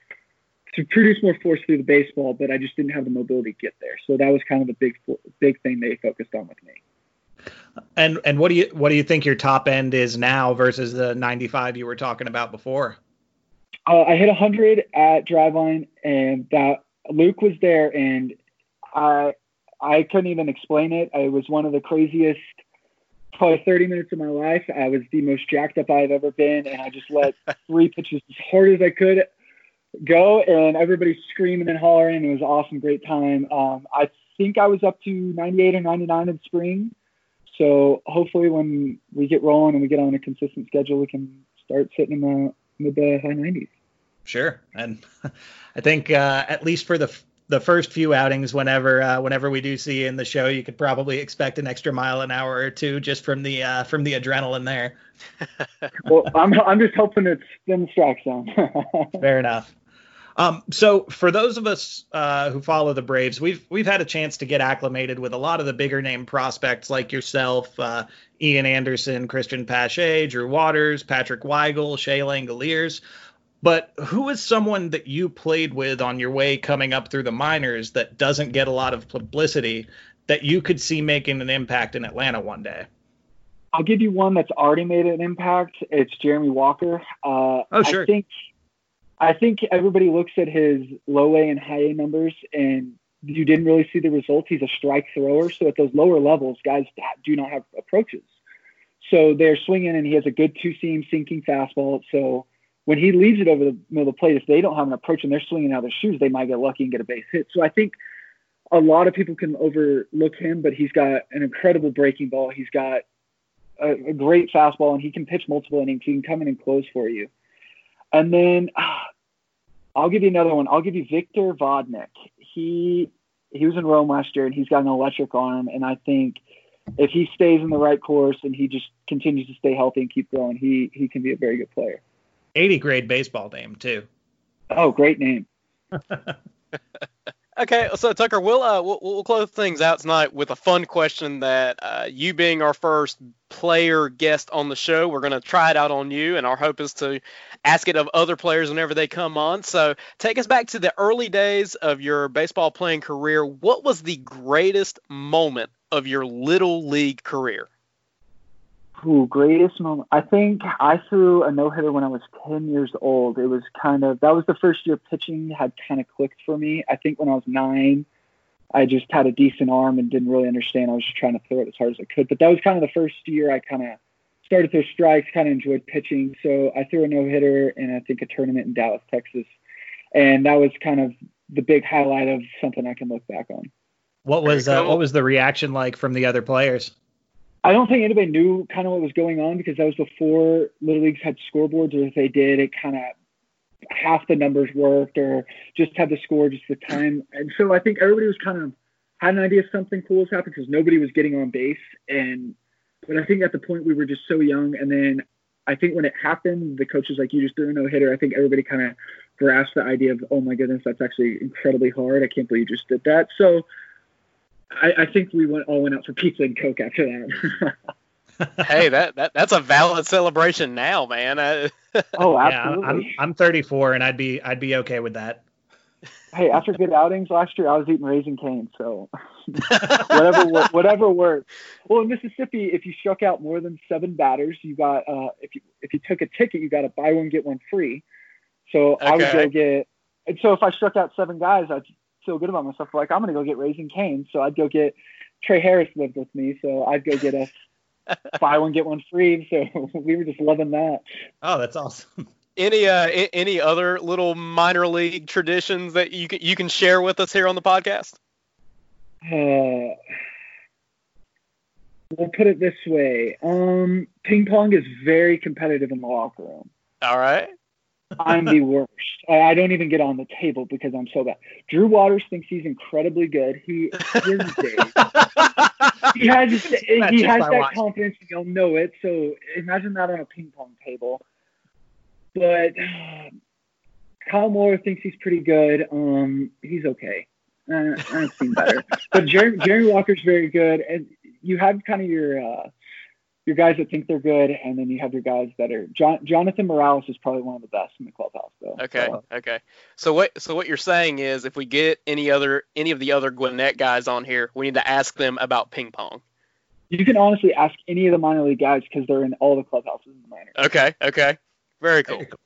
to produce more force through the baseball, but I just didn't have the mobility to get there. So that was kind of the big big thing they focused on with me. And and what do you what do you think your top end is now versus the 95 you were talking about before? Uh, I hit 100 at Driveline, and that Luke was there, and I I couldn't even explain it. It was one of the craziest, probably 30 minutes of my life. I was the most jacked up I've ever been, and I just let three pitches as hard as I could go, and everybody's screaming and hollering. It was an awesome, great time. Um, I think I was up to 98 or 99 in spring. So hopefully, when we get rolling and we get on a consistent schedule, we can start sitting in the mid to high 90s. Sure, and I think uh, at least for the the first few outings, whenever uh, whenever we do see you in the show, you could probably expect an extra mile an hour or two just from the uh, from the adrenaline there. well, I'm I'm just hoping it's in the strike zone. Fair enough. Um, so for those of us uh, who follow the Braves, we've we've had a chance to get acclimated with a lot of the bigger name prospects like yourself, uh, Ian Anderson, Cristian Pache, Drew Waters, Patrick Weigel, Shea Langeliers. But who is someone that you played with on your way coming up through the minors that doesn't get a lot of publicity that you could see making an impact in Atlanta one day? I'll give you one that's already made an impact. It's Jeremy Walker. Uh, oh, sure. I think I think everybody looks at his low A and high A numbers, and you didn't really see the results. He's a strike thrower, so at those lower levels, guys do not have approaches. So they're swinging, and he has a good two seam sinking fastball. So when he leaves it over the middle of the plate, if they don't have an approach and they're swinging out of their shoes, they might get lucky and get a base hit. So I think a lot of people can overlook him, but he's got an incredible breaking ball. He's got a, a great fastball, and he can pitch multiple innings. He can come in and close for you. And then ah, I'll give you another one. I'll give you Victor Vodnik. He he was in Rome last year, and he's got an electric arm. And I think if he stays in the right course and he just continues to stay healthy and keep growing, he he can be a very good player. 80 grade baseball name too. Oh, great name. okay, so Tucker, we'll, uh, we'll we'll close things out tonight with a fun question that uh, you being our first player guest on the show, we're going to try it out on you, and our hope is to ask it of other players whenever they come on. So take us back to the early days of your baseball playing career. What was the greatest moment of your little league career? Ooh, greatest moment. I think I threw a no hitter when I was 10 years old. It was kind of, that was the first year pitching had kind of clicked for me. I think when I was nine, I just had a decent arm and didn't really understand. I was just trying to throw it as hard as I could. But that was kind of the first year I kind of started to throw strikes, kind of enjoyed pitching. So I threw a no hitter in, I think, a tournament in Dallas, Texas. And that was kind of the big highlight of something I can look back on. What was uh, what was the reaction like from the other players? I don't think anybody knew kind of what was going on because that was before Little Leagues had scoreboards, or if they did, it kind of half the numbers worked, or just had the score just the time. And so I think everybody was kind of had an idea something cool was happening because nobody was getting on base. And but I think at the point we were just so young, and then I think when it happened, the coach was like, "You just threw a no hitter." I think everybody kind of grasped the idea of, "Oh my goodness, that's actually incredibly hard. I can't believe you just did that." So I, I think we went all went out for pizza and coke after that. hey, that, that that's a valid celebration now, man. oh, absolutely. Yeah, I'm I'm 34 and I'd be I'd be okay with that. Hey, after good outings last year, I was eating Raising Cane, so whatever whatever works. Well, in Mississippi, if you struck out more than seven batters, you got uh, if you if you took a ticket, you got to buy one get one free. So okay. I would go get. And so if I struck out seven guys, I'd feel good about myself. Like I'm gonna go get Raising Cane, so I'd go get Trey Harris lived with me, so I'd go get us buy one get one free. So we were just loving that. Oh, that's awesome. Any uh any other little minor league traditions that you can you can share with us here on the podcast? Uh, we'll put it this way. Um, ping pong is very competitive in the locker room. All right. I'm the worst. I, don't even get on the table because I'm so bad. Drew Waters thinks he's incredibly good. He days. he has he has that watching. confidence. You'll know it. So imagine that on a ping pong table. But uh, Kyle Muller thinks he's pretty good. Um, he's okay. Uh, I've seen better. but Jerry, Jerry Walker's very good, and you have kind of your. Uh, your guys that think they're good, and then you have your guys that are. John, Jonathan Morales is probably one of the best in the clubhouse, though. Okay, so, okay. So what so what you're saying is, if we get any other any of the other Gwinnett guys on here, we need to ask them about ping pong. You can honestly ask any of the minor league guys because they're in all the clubhouses in the minors. Okay, okay. Very cool. Very cool.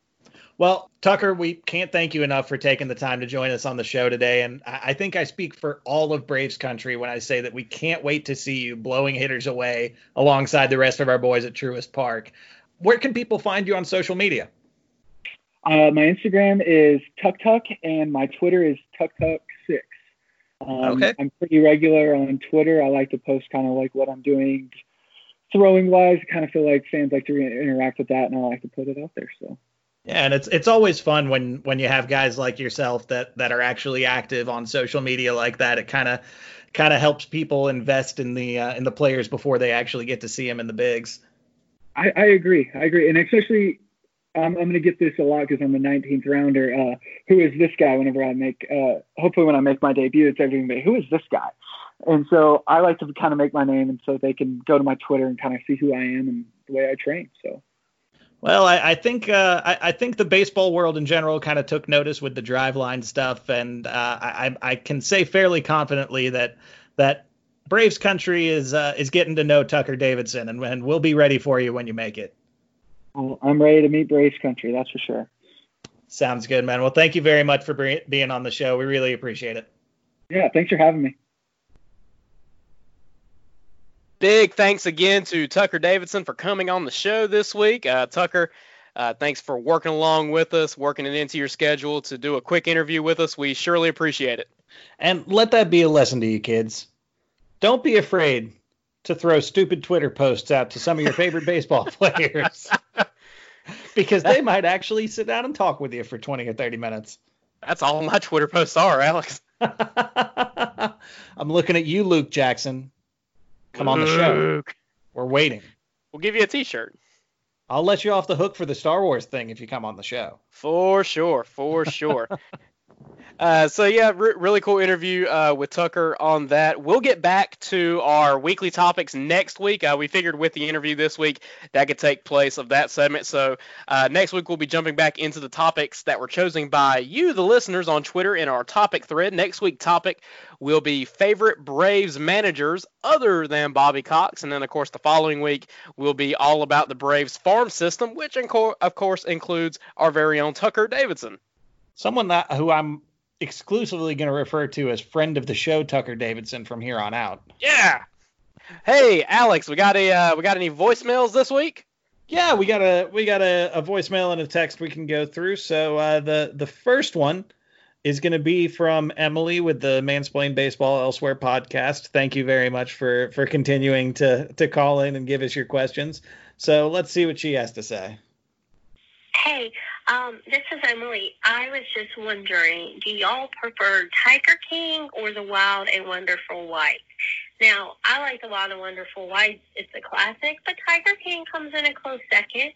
Well, Tucker, we can't thank you enough for taking the time to join us on the show today. And I think I speak for all of Braves country when I say that we can't wait to see you blowing hitters away alongside the rest of our boys at Truist Park. Where can people find you on social media? Uh, my Instagram is Tuck Tuck, and my Twitter is Tuck Tuck Six. Um, okay. I'm pretty regular on Twitter. I like to post kind of like what I'm doing, throwing wise. I kind of feel like fans like to re- interact with that, and I like to put it out there. So. And it's it's always fun when when you have guys like yourself that that are actually active on social media like that. It kind of kind of helps people invest in the uh, in the players before they actually get to see them in the bigs. I, I agree. I agree, and especially I'm, I'm going to get this a lot because I'm a 19th rounder. Uh, who is this guy? Whenever I make, uh, hopefully when I make my debut, it's everything. Who is this guy? And so I like to kind of make my name, and so they can go to my Twitter and kind of see who I am and the way I train. So. Well, I, I think uh, I, I, think the baseball world in general kind of took notice with the Driveline stuff, and uh, I, I can say fairly confidently that that Braves country is uh, is getting to know Tucker Davidson, and, and we'll be ready for you when you make it. Well, I'm ready to meet Braves country, that's for sure. Sounds good, man. Well, thank you very much for being on the show. We really appreciate it. Yeah, thanks for having me. Big thanks again to Tucker Davidson for coming on the show this week. Uh, Tucker, uh, thanks for working along with us, working it into your schedule to do a quick interview with us. We surely appreciate it. And let that be a lesson to you kids. Don't be afraid to throw stupid Twitter posts out to some of your favorite baseball players because they might actually sit down and talk with you for 20 or 30 minutes. That's all my Twitter posts are, Alex. I'm looking at you, Luke Jackson. Come on the show. We're waiting. We'll give you a t-shirt. I'll let you off the hook for the Star Wars thing if you come on the show. For sure, for sure. Uh, so yeah, re- really cool interview uh, with Tucker on that. We'll get back to our weekly topics next week. Uh, we figured with the interview this week that could take place of that segment. So uh, next week we'll be jumping back into the topics that were chosen by you, the listeners, on Twitter in our topic thread. Next week topic will be favorite Braves managers other than Bobby Cox, and then of course the following week will be all about the Braves farm system, which of course includes our very own Tucker Davidson. Someone that who I'm exclusively going to refer to as friend of the show Tucker Davidson from here on out. Yeah. Hey, Alex, we got a uh, we got any voicemails this week? Yeah, we got a we got a, a voicemail and a text we can go through. So uh, the the first one is going to be from Emily with the Mansplain Baseball Elsewhere podcast. Thank you very much for for continuing to to call in and give us your questions. So let's see what she has to say. Hey, um, this is Emily. I was just wondering, do y'all prefer Tiger King or the Wild and Wonderful White? Now, I like the Wild and Wonderful White. It's a classic, but Tiger King comes in a close second.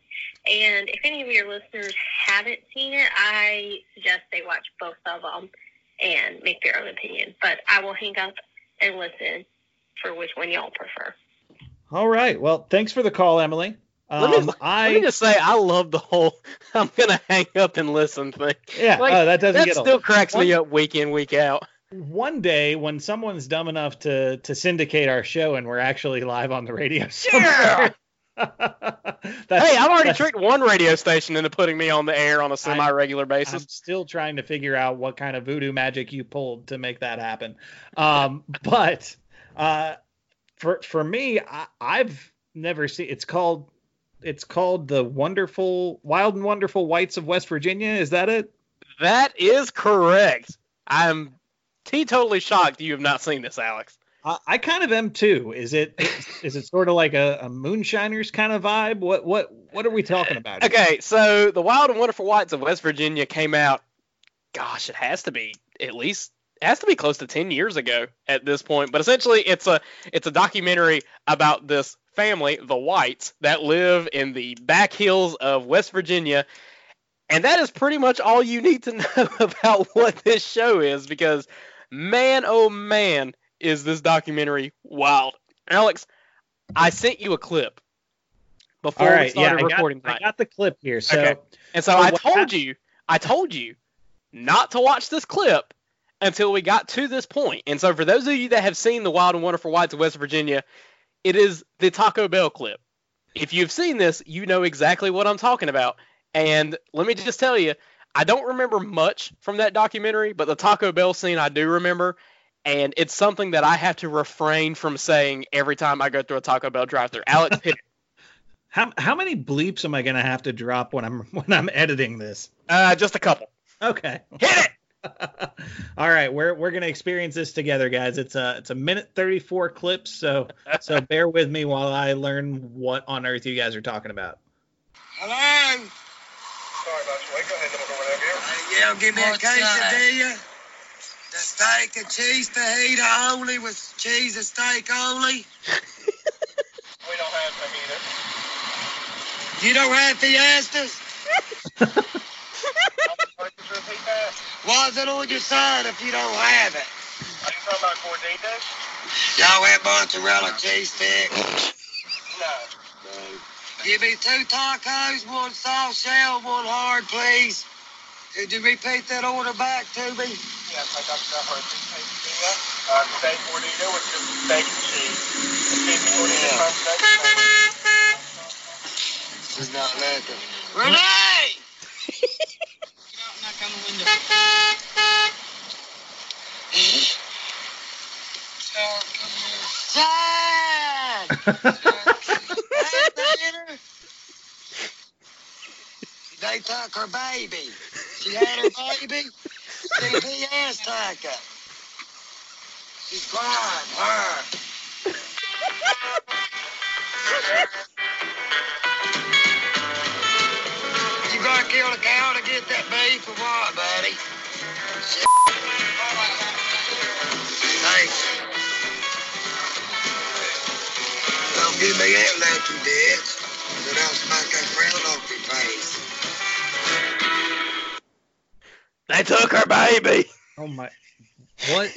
And if any of your listeners haven't seen it, I suggest they watch both of them and make their own opinion. But I will hang up and listen for which one y'all prefer. All right. Well, thanks for the call, Emily. Let me, um, I, let me just say, I love the whole "I'm gonna hang up and listen" thing. Yeah, like, oh, that doesn't that get still old. cracks one, me up week in, week out. One day, when someone's dumb enough to to syndicate our show and we're actually live on the radio, somewhere, yeah. hey, I've already tricked one radio station into putting me on the air on a semi-regular basis. I'm still trying to figure out what kind of voodoo magic you pulled to make that happen. Um, but uh, for for me, I, I've never seen. It's called it's called the Wonderful Wild and Wonderful Whites of West Virginia. Is that it? That is correct. I'm teetotally shocked you have not seen this, Alex. I, I kind of am too. Is it is it sort of like a, a moonshiners kind of vibe? What what what are we talking about? Here? Okay, so the Wild and Wonderful Whites of West Virginia came out. Gosh, it has to be at least it has to be close to 10 years ago at this point but essentially it's a it's a documentary about this family, the Whites, that live in the back hills of West Virginia. And that is pretty much all you need to know about what this show is because, man, oh man, is this documentary wild. Alex, I sent you a clip before we started yeah, recording. I got, I got, the clip here. So, okay. and so, so I told you, I told you not to watch this clip until we got to this point. And so, for those of you that have seen the Wild and Wonderful Whites of West Virginia, it is the Taco Bell clip. If you've seen this, you know exactly what I'm talking about. And let me just tell you, I don't remember much from that documentary, but the Taco Bell scene I do remember. And it's something that I have to refrain from saying every time I go through a Taco Bell drive-through. Alex, hit How how many bleeps am I gonna have to drop when I'm when I'm editing this? Uh, just a couple. Okay. Hit it. All right, we're we're gonna experience this together, guys. It's a it's a minute thirty four clips, so so bear with me while I learn what on earth you guys are talking about. Hello. Sorry about you. Wait, go ahead, then we'll go whatever. Uh, yeah, give me a quesadilla. The steak and cheese fajita only with cheese and steak only. We don't have fajitas. You don't have fiestas? Why could you repeat that? Why's it on your side if you don't have it? Are you talking about gorditas? Y'all have mozzarella cheese sticks? No. No. Give me two tacos, one soft shell, one hard, please. Could you repeat that order back to me? Yes, I got that for a six quesadilla. Uh, steak gordita with just steak and cheese. The cheesy gordita Yeah. comes next. It's not nothing. Renee! John! they took her baby. She had her baby. CPS took her. She's crying. Her. You gonna kill a cow to get that beef or what, buddy? Shit. Thanks. Don't give me that lucky bitch. Then I'll smack that frown off your face. They took her baby. Oh my! What?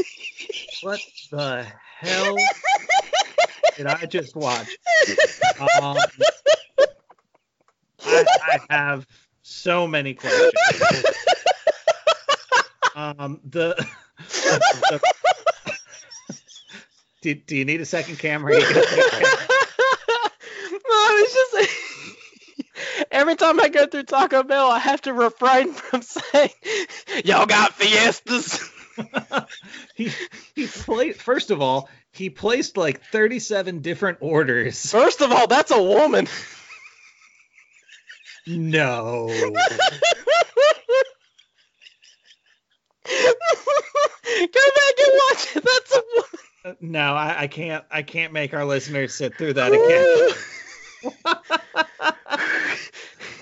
what the hell did I just watch? Um, I, I have so many questions. Um, the, the- do, do you need a second camera? You can take care. no, it's just every time I go through Taco Bell, I have to refrain from saying, "Y'all got fiestas." he he played. First of all, he placed like 37 different orders. First of all, that's a woman. No. Go back and watch it. That's a woman. No, I, I can't. I can't make our listeners sit through that again.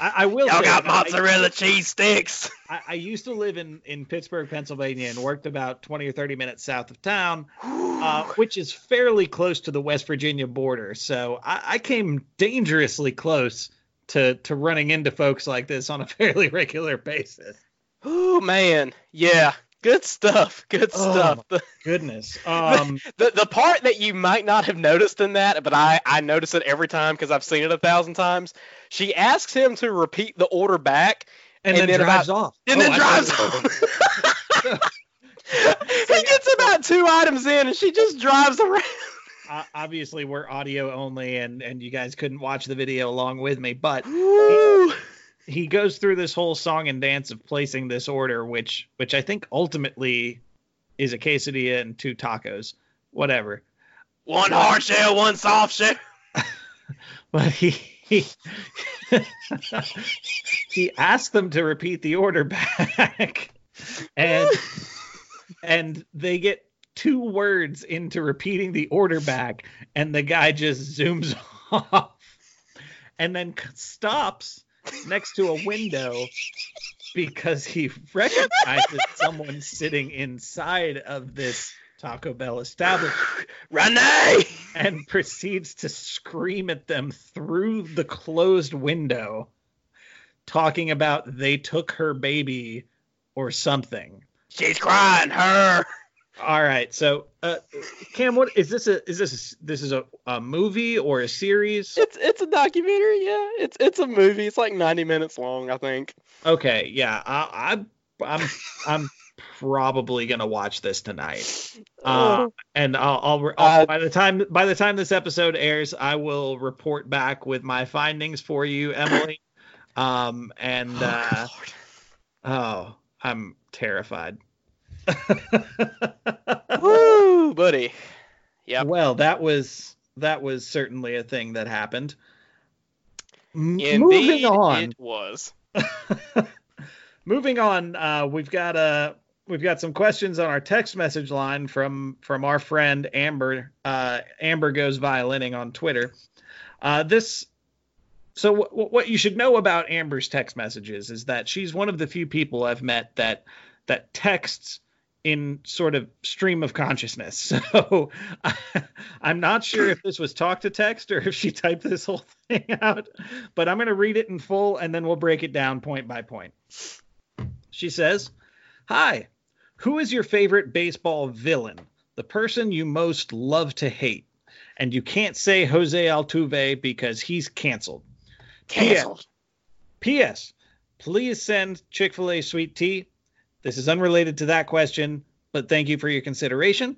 I, I will. Y'all got that I- mozzarella cheese sticks. I, I used to live in in Pittsburgh, Pennsylvania, and worked about 20 or 30 minutes south of town, uh, which is fairly close to the West Virginia border. So I, I came dangerously close to to running into folks like this on a fairly regular basis. Oh man, yeah, good stuff. Good Oh, stuff. The, Goodness. Um, the the part that you might not have noticed in that, but I I notice it every time because I've seen it a thousand times. She asks him to repeat the order back, and, And then, then drives about- off. and Oh, then I drives off. he gets about two items in, and she just drives around. Uh, obviously we're audio only and and you guys couldn't watch the video along with me but Woo. he goes through this whole song and dance of placing this order which which i think ultimately is a quesadilla and two tacos whatever One hard shell, one soft shell. but he he he asked them to repeat the order back and and they get two words into repeating the order back and the guy just zooms off and then stops next to a window because he recognizes someone sitting inside of this Taco Bell establishment Renee. and proceeds to scream at them through the closed window, talking about they took her baby or something. She's crying. Her. All right, so uh, Cam, what is this? A is this a, this is a, a movie or a series? It's it's a documentary. Yeah, it's it's a movie. It's like 90 minutes long, I think. Okay, yeah, I, I I'm I'm probably gonna watch this tonight. Uh, and I'll, I'll, I'll Uh, by the time by the time this episode airs, I will report back with my findings for you, Emily. Um, and uh, oh, I'm terrified. Woo, buddy. Yeah. Well, that was that was certainly a thing that happened. M- Indeed, moving on. it was. moving on uh, we've got uh we've got some questions on our text message line from from our friend amber uh amber goes violining on twitter uh this So w- what you should know about Amber's text messages is that she's one of the few people I've met that that texts in sort of stream of consciousness. So I, I'm not sure if this was talk to text or if she typed this whole thing out, but I'm going to read it in full and then we'll break it down point by point. She says, "Hi, who is your favorite baseball villain? The person you most love to hate?" And you can't say Jose Altuve because he's canceled. Canceled. P.S. Please send Chick fil A sweet tea. This is unrelated to that question, but thank you for your consideration.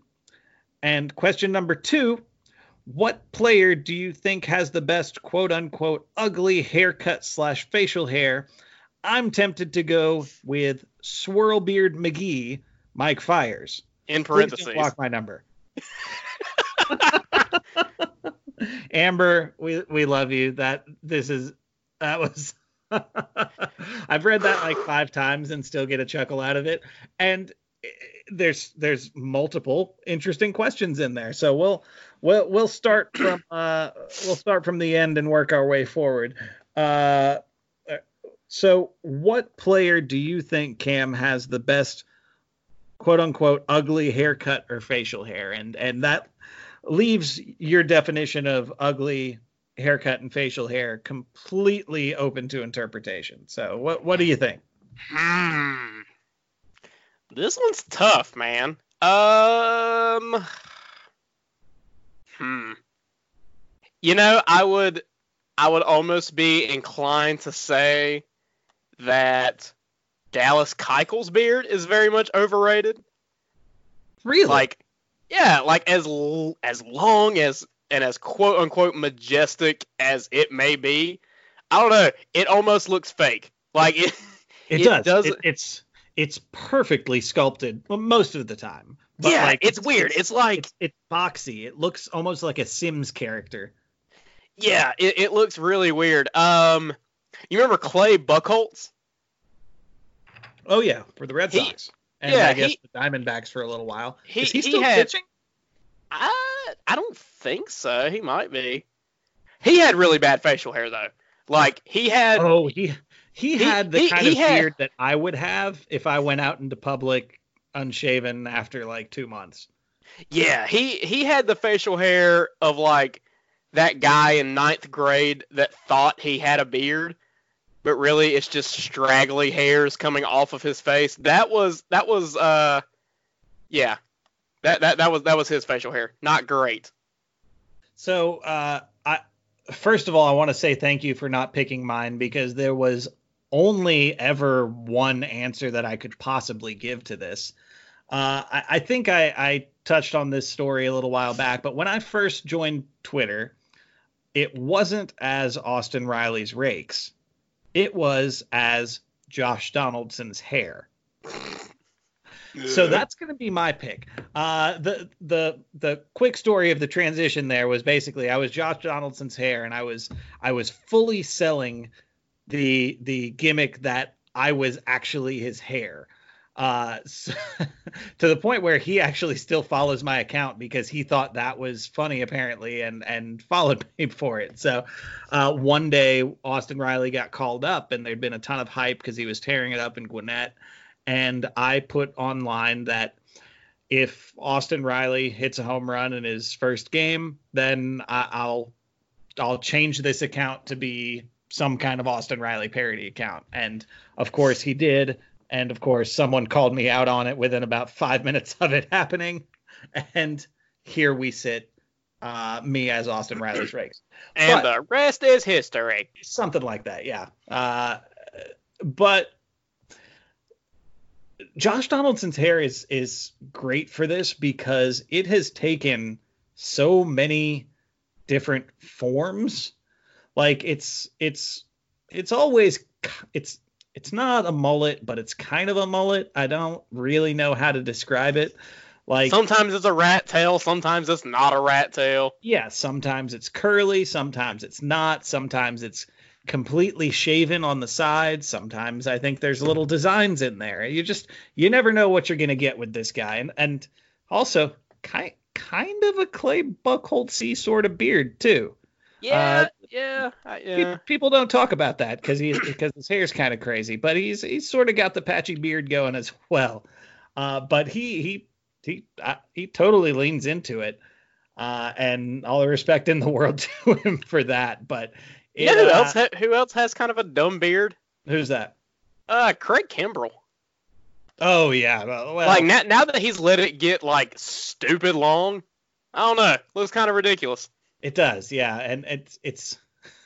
And question number two What player do you think has the best quote unquote ugly haircut slash facial hair? I'm tempted to go with Swirlbeard McGee, Mike Fiers. In parentheses. block my number. Amber, we we love you. That this is that was I've read that like five times and still get a chuckle out of it. And eh, there's there's multiple interesting questions in there. So we'll we'll we'll start from uh we'll start from the end and work our way forward. Uh so what player do you think Cam has the best quote unquote ugly haircut or facial hair? And and that leaves your definition of ugly haircut and facial hair completely open to interpretation. So what what do you think? Hmm. This one's tough, man. Um. Hmm. You know, I would, I would almost be inclined to say that Dallas Keuchel's beard is very much overrated. Really? Like, yeah, like as l- as long as and as quote unquote majestic as it may be, I don't know. It almost looks fake. Like it. it, it does. does- It- it's it's perfectly sculpted well, most of the time. But yeah, like it's weird. It's like it's, it's boxy. It looks almost like a Sims character. Yeah, it, it looks really weird. Um, you remember Clay Buchholz? Oh yeah, for the Red He- Sox. And yeah, I guess he- the Diamondbacks for a little while. He- Is he he still had- pitching? I I don't think so. He might be. He had really bad facial hair though. Like he had. Oh, he he He- had the he- kind he of had- beard that I would have if I went out into public unshaven after like two months. Yeah, he he had the facial hair of like that guy in ninth grade that thought he had a beard, but really it's just straggly hairs coming off of his face. That was that was uh, yeah, that that that was that was his facial hair. Not great. So, uh, I first of all, I want to say thank you for not picking mine because there was only ever one answer that I could possibly give to this. Uh, I, I think I, I touched on this story a little while back, but when I first joined Twitter, it wasn't as Austin Riley's rakes. It was as Josh Donaldson's hair. So that's going to be my pick. Uh, the the the quick story of the transition there was basically I was Josh Donaldson's hair, and I was I was fully selling the the gimmick that I was actually his hair. Uh, so- to the point where he actually still follows my account because he thought that was funny apparently and and followed me for it. So uh, one day Austin Riley got called up and there'd been a ton of hype because he was tearing it up in Gwinnett and I put online that if Austin Riley hits a home run in his first game, then I, I'll I'll change this account to be some kind of Austin Riley parody account. And of course he did. And of course someone called me out on it within about five minutes of it happening. And here we sit, uh, me as Austin Riley's rakes and but- the rest is history. something like that yeah uh, but josh donaldson's hair is is great for this because it has taken so many different forms. Like it's it's it's always it's it's not a mullet but it's kind of a mullet. I don't really know how to describe it. Like Sometimes it's a rat tail, sometimes it's not a rat tail. yeah, sometimes it's curly, sometimes it's not, sometimes it's completely shaven on the sides, sometimes I think there's little designs in there. You just you never know what you're gonna get with this guy. And and also kind kind of a clay buckholtzy sort of beard too. Yeah, yeah, I- yeah. People don't talk about that because he because his hair's kind of crazy, but he's he's sort of got the patchy beard going as well. Uh, but he he he uh, he totally leans into it, uh, and all the respect in the world to him for that. But You know who else? Ha- who else has kind of a dumb beard? Who's that? Uh, Craig Kimbrel. Oh yeah, well, like now, now that he's let it get like stupid long, I don't know. Looks kind of ridiculous. It does, yeah, and it's it's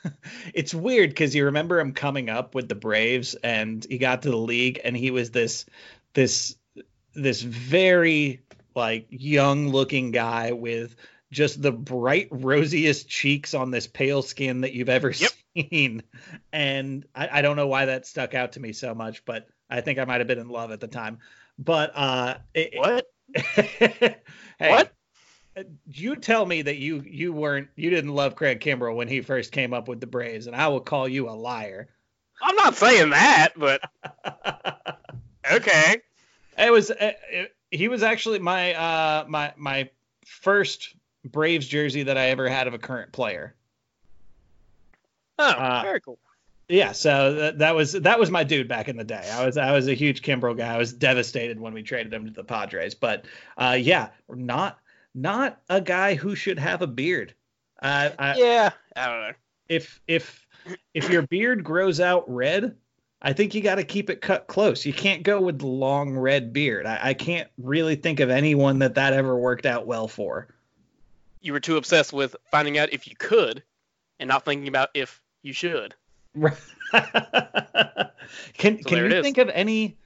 it's weird because you remember him coming up with the Braves, and he got to the league, and he was this this this very like young looking guy with just the bright rosiest cheeks on this pale skin that you've ever Yep. seen, and I, I don't know why that stuck out to me so much, but I think I might have been in love at the time. But uh, it, What? hey, What? You tell me that you you weren't you didn't love Craig Kimbrel when he first came up with the Braves, and I will call you a liar. I'm not saying that, but okay. it was uh, it, he was actually my uh my my first Braves jersey that I ever had of a current player. Oh, Uh, very cool. Yeah, so that, that was that was my dude back in the day. I was I was a huge Kimbrel guy. I was devastated when we traded him to the Padres, but uh, yeah, not not a guy who should have a beard. Uh, I, Yeah, I don't know. if if if your beard grows out red, I think you got to keep it cut close. You can't go with the long red beard. I, I can't really think of anyone that that ever worked out well for. You were too obsessed with finding out if you could, and not thinking about if you should. can So can you think of any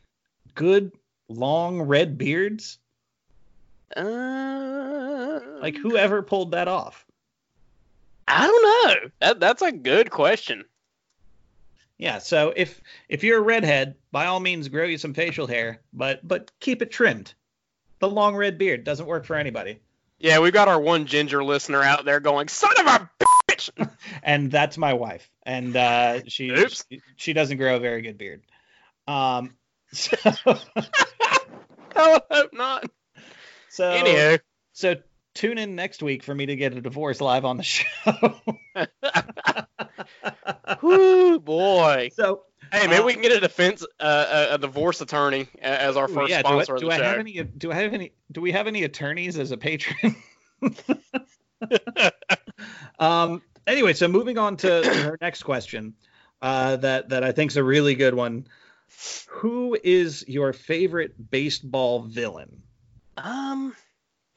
good long red beards? Uh, Like whoever pulled that off? I don't know. That that's a good question. Yeah, so if if you're a redhead, by all means grow you some facial hair, but but keep it trimmed. The long red beard doesn't work for anybody. Yeah, we've got our one ginger listener out there going, "Son of a bitch!" and that's my wife and uh she she, she doesn't grow a very good beard um so I would hope not. so Anywho, so tune in next week for me to get a divorce live on the show whoo boy. so Hey, maybe Uh, we can get a defense, uh, a, a divorce attorney as our first yeah do I, sponsor do I have any do i have any do we have any attorneys as a patron um anyway so moving on to, to her next question uh that that i think is a really good one who is your favorite baseball villain Um.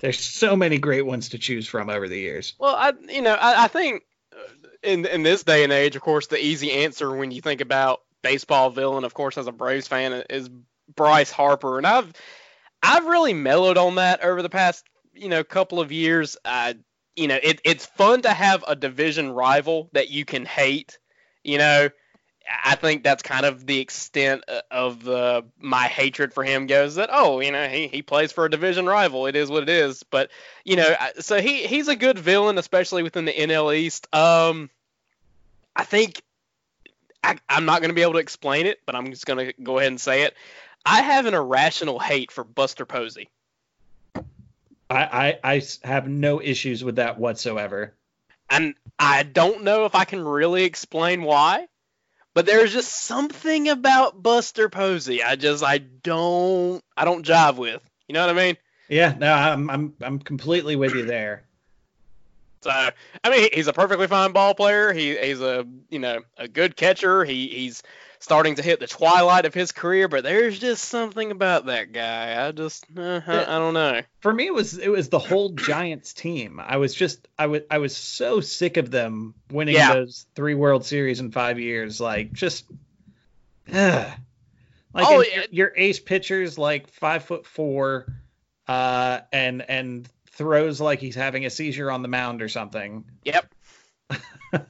There's so many great ones to choose from over the years. Well, I you know I, I think uh, in in this day and age, of course, the easy answer when you think about baseball villain, of course, as a Braves fan, is Bryce Harper, and I've I've really mellowed on that over the past you know couple of years. You know it, it's fun to have a division rival that you can hate. You know, I think that's kind of the extent of uh, my hatred for him goes that oh you know he, he plays for a division rival it is what it is but you know so he he's a good villain especially within the NL East um I think I, I'm not going to be able to explain it but I'm just going to go ahead and say it I have an irrational hate for Buster Posey I I have no issues with that whatsoever. and I don't know if I can really explain why, but there's just something about Buster Posey I just I don't I don't jive with. You know what I mean? Yeah, no, I'm I'm I'm completely with you there. So I mean he's a perfectly fine ball player. He he's a you know a good catcher. He he's starting to hit the twilight of his career, but there's just something about that guy. I just uh, I, I don't know. For me, it was it was the whole Giants team. I was just I was I was so sick of them winning Yeah. those three World Series in five years. Like just, ugh. like Oh, your, your ace pitchers like five foot four, uh, and and throws like he's having a seizure on the mound or something. Yep.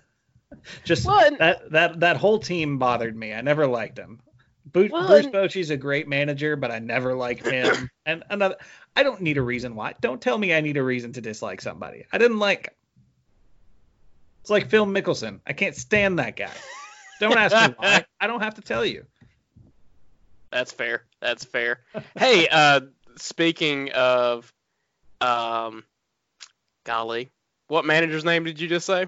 Just Well, and- that that that whole team bothered me. I never liked him. Bruce, Well, Bruce Bochy's a great manager, but I never liked him. and another, I don't need a reason why. Don't tell me I need a reason to dislike somebody. I didn't like. him. It's like Phil Mickelson. I can't stand that guy. Don't ask me why. I don't have to tell you. That's fair. That's fair. hey, uh, speaking of, um, golly, what manager's name did you just say?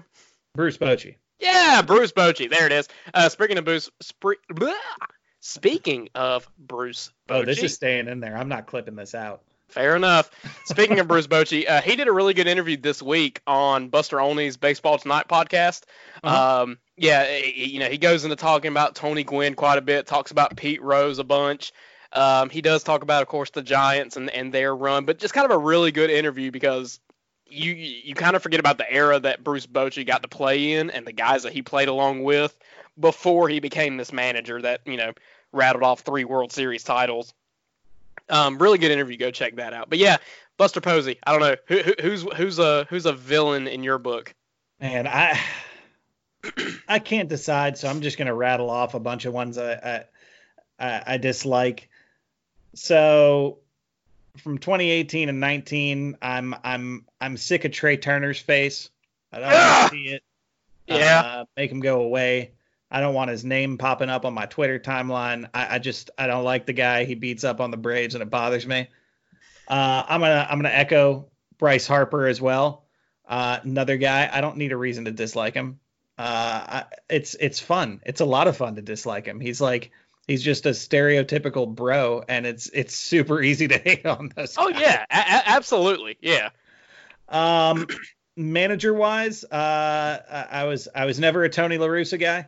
Bruce Bochy. Yeah, Bruce Bochy. There it is. Uh, speaking of Bruce, spre- blah. speaking of Bruce Bochy, Oh, this is staying in there. I'm not clipping this out. fair enough. Speaking of Bruce Bochy, uh, he did a really good interview this week on Buster Olney's Baseball Tonight podcast. Uh-huh. Um, yeah, you know, he goes into talking about Tony Gwynn quite a bit, talks about Pete Rose a bunch. Um, he does talk about, of course, the Giants and, and their run, but just kind of a really good interview because you you kind of forget about the era that Bruce Bochy got to play in and the guys that he played along with before he became this manager that you know rattled off three World Series titles. Um, really good interview. Go check that out. But yeah, Buster Posey. I don't know who, who, who's who's a who's a villain in your book. Man, I I can't decide, so I'm just gonna rattle off a bunch of ones I I, I, I dislike. So from 2018 and 19, I'm I'm I'm sick of Trea Turner's face. I don't want Ah! to see it. Yeah. Uh, make him go away. I don't want his name popping up on my Twitter timeline. I, I just I don't like the guy. He beats up on the Braves and it bothers me. Uh, I'm gonna I'm gonna echo Bryce Harper as well. Uh, another guy. I don't need a reason to dislike him. Uh, I, it's it's fun. It's a lot of fun to dislike him. He's like he's just a stereotypical bro, and it's it's super easy to hate on those. Oh guys. yeah, a- absolutely. Yeah. Um, manager wise, uh, I was I was never a Tony La Russa guy.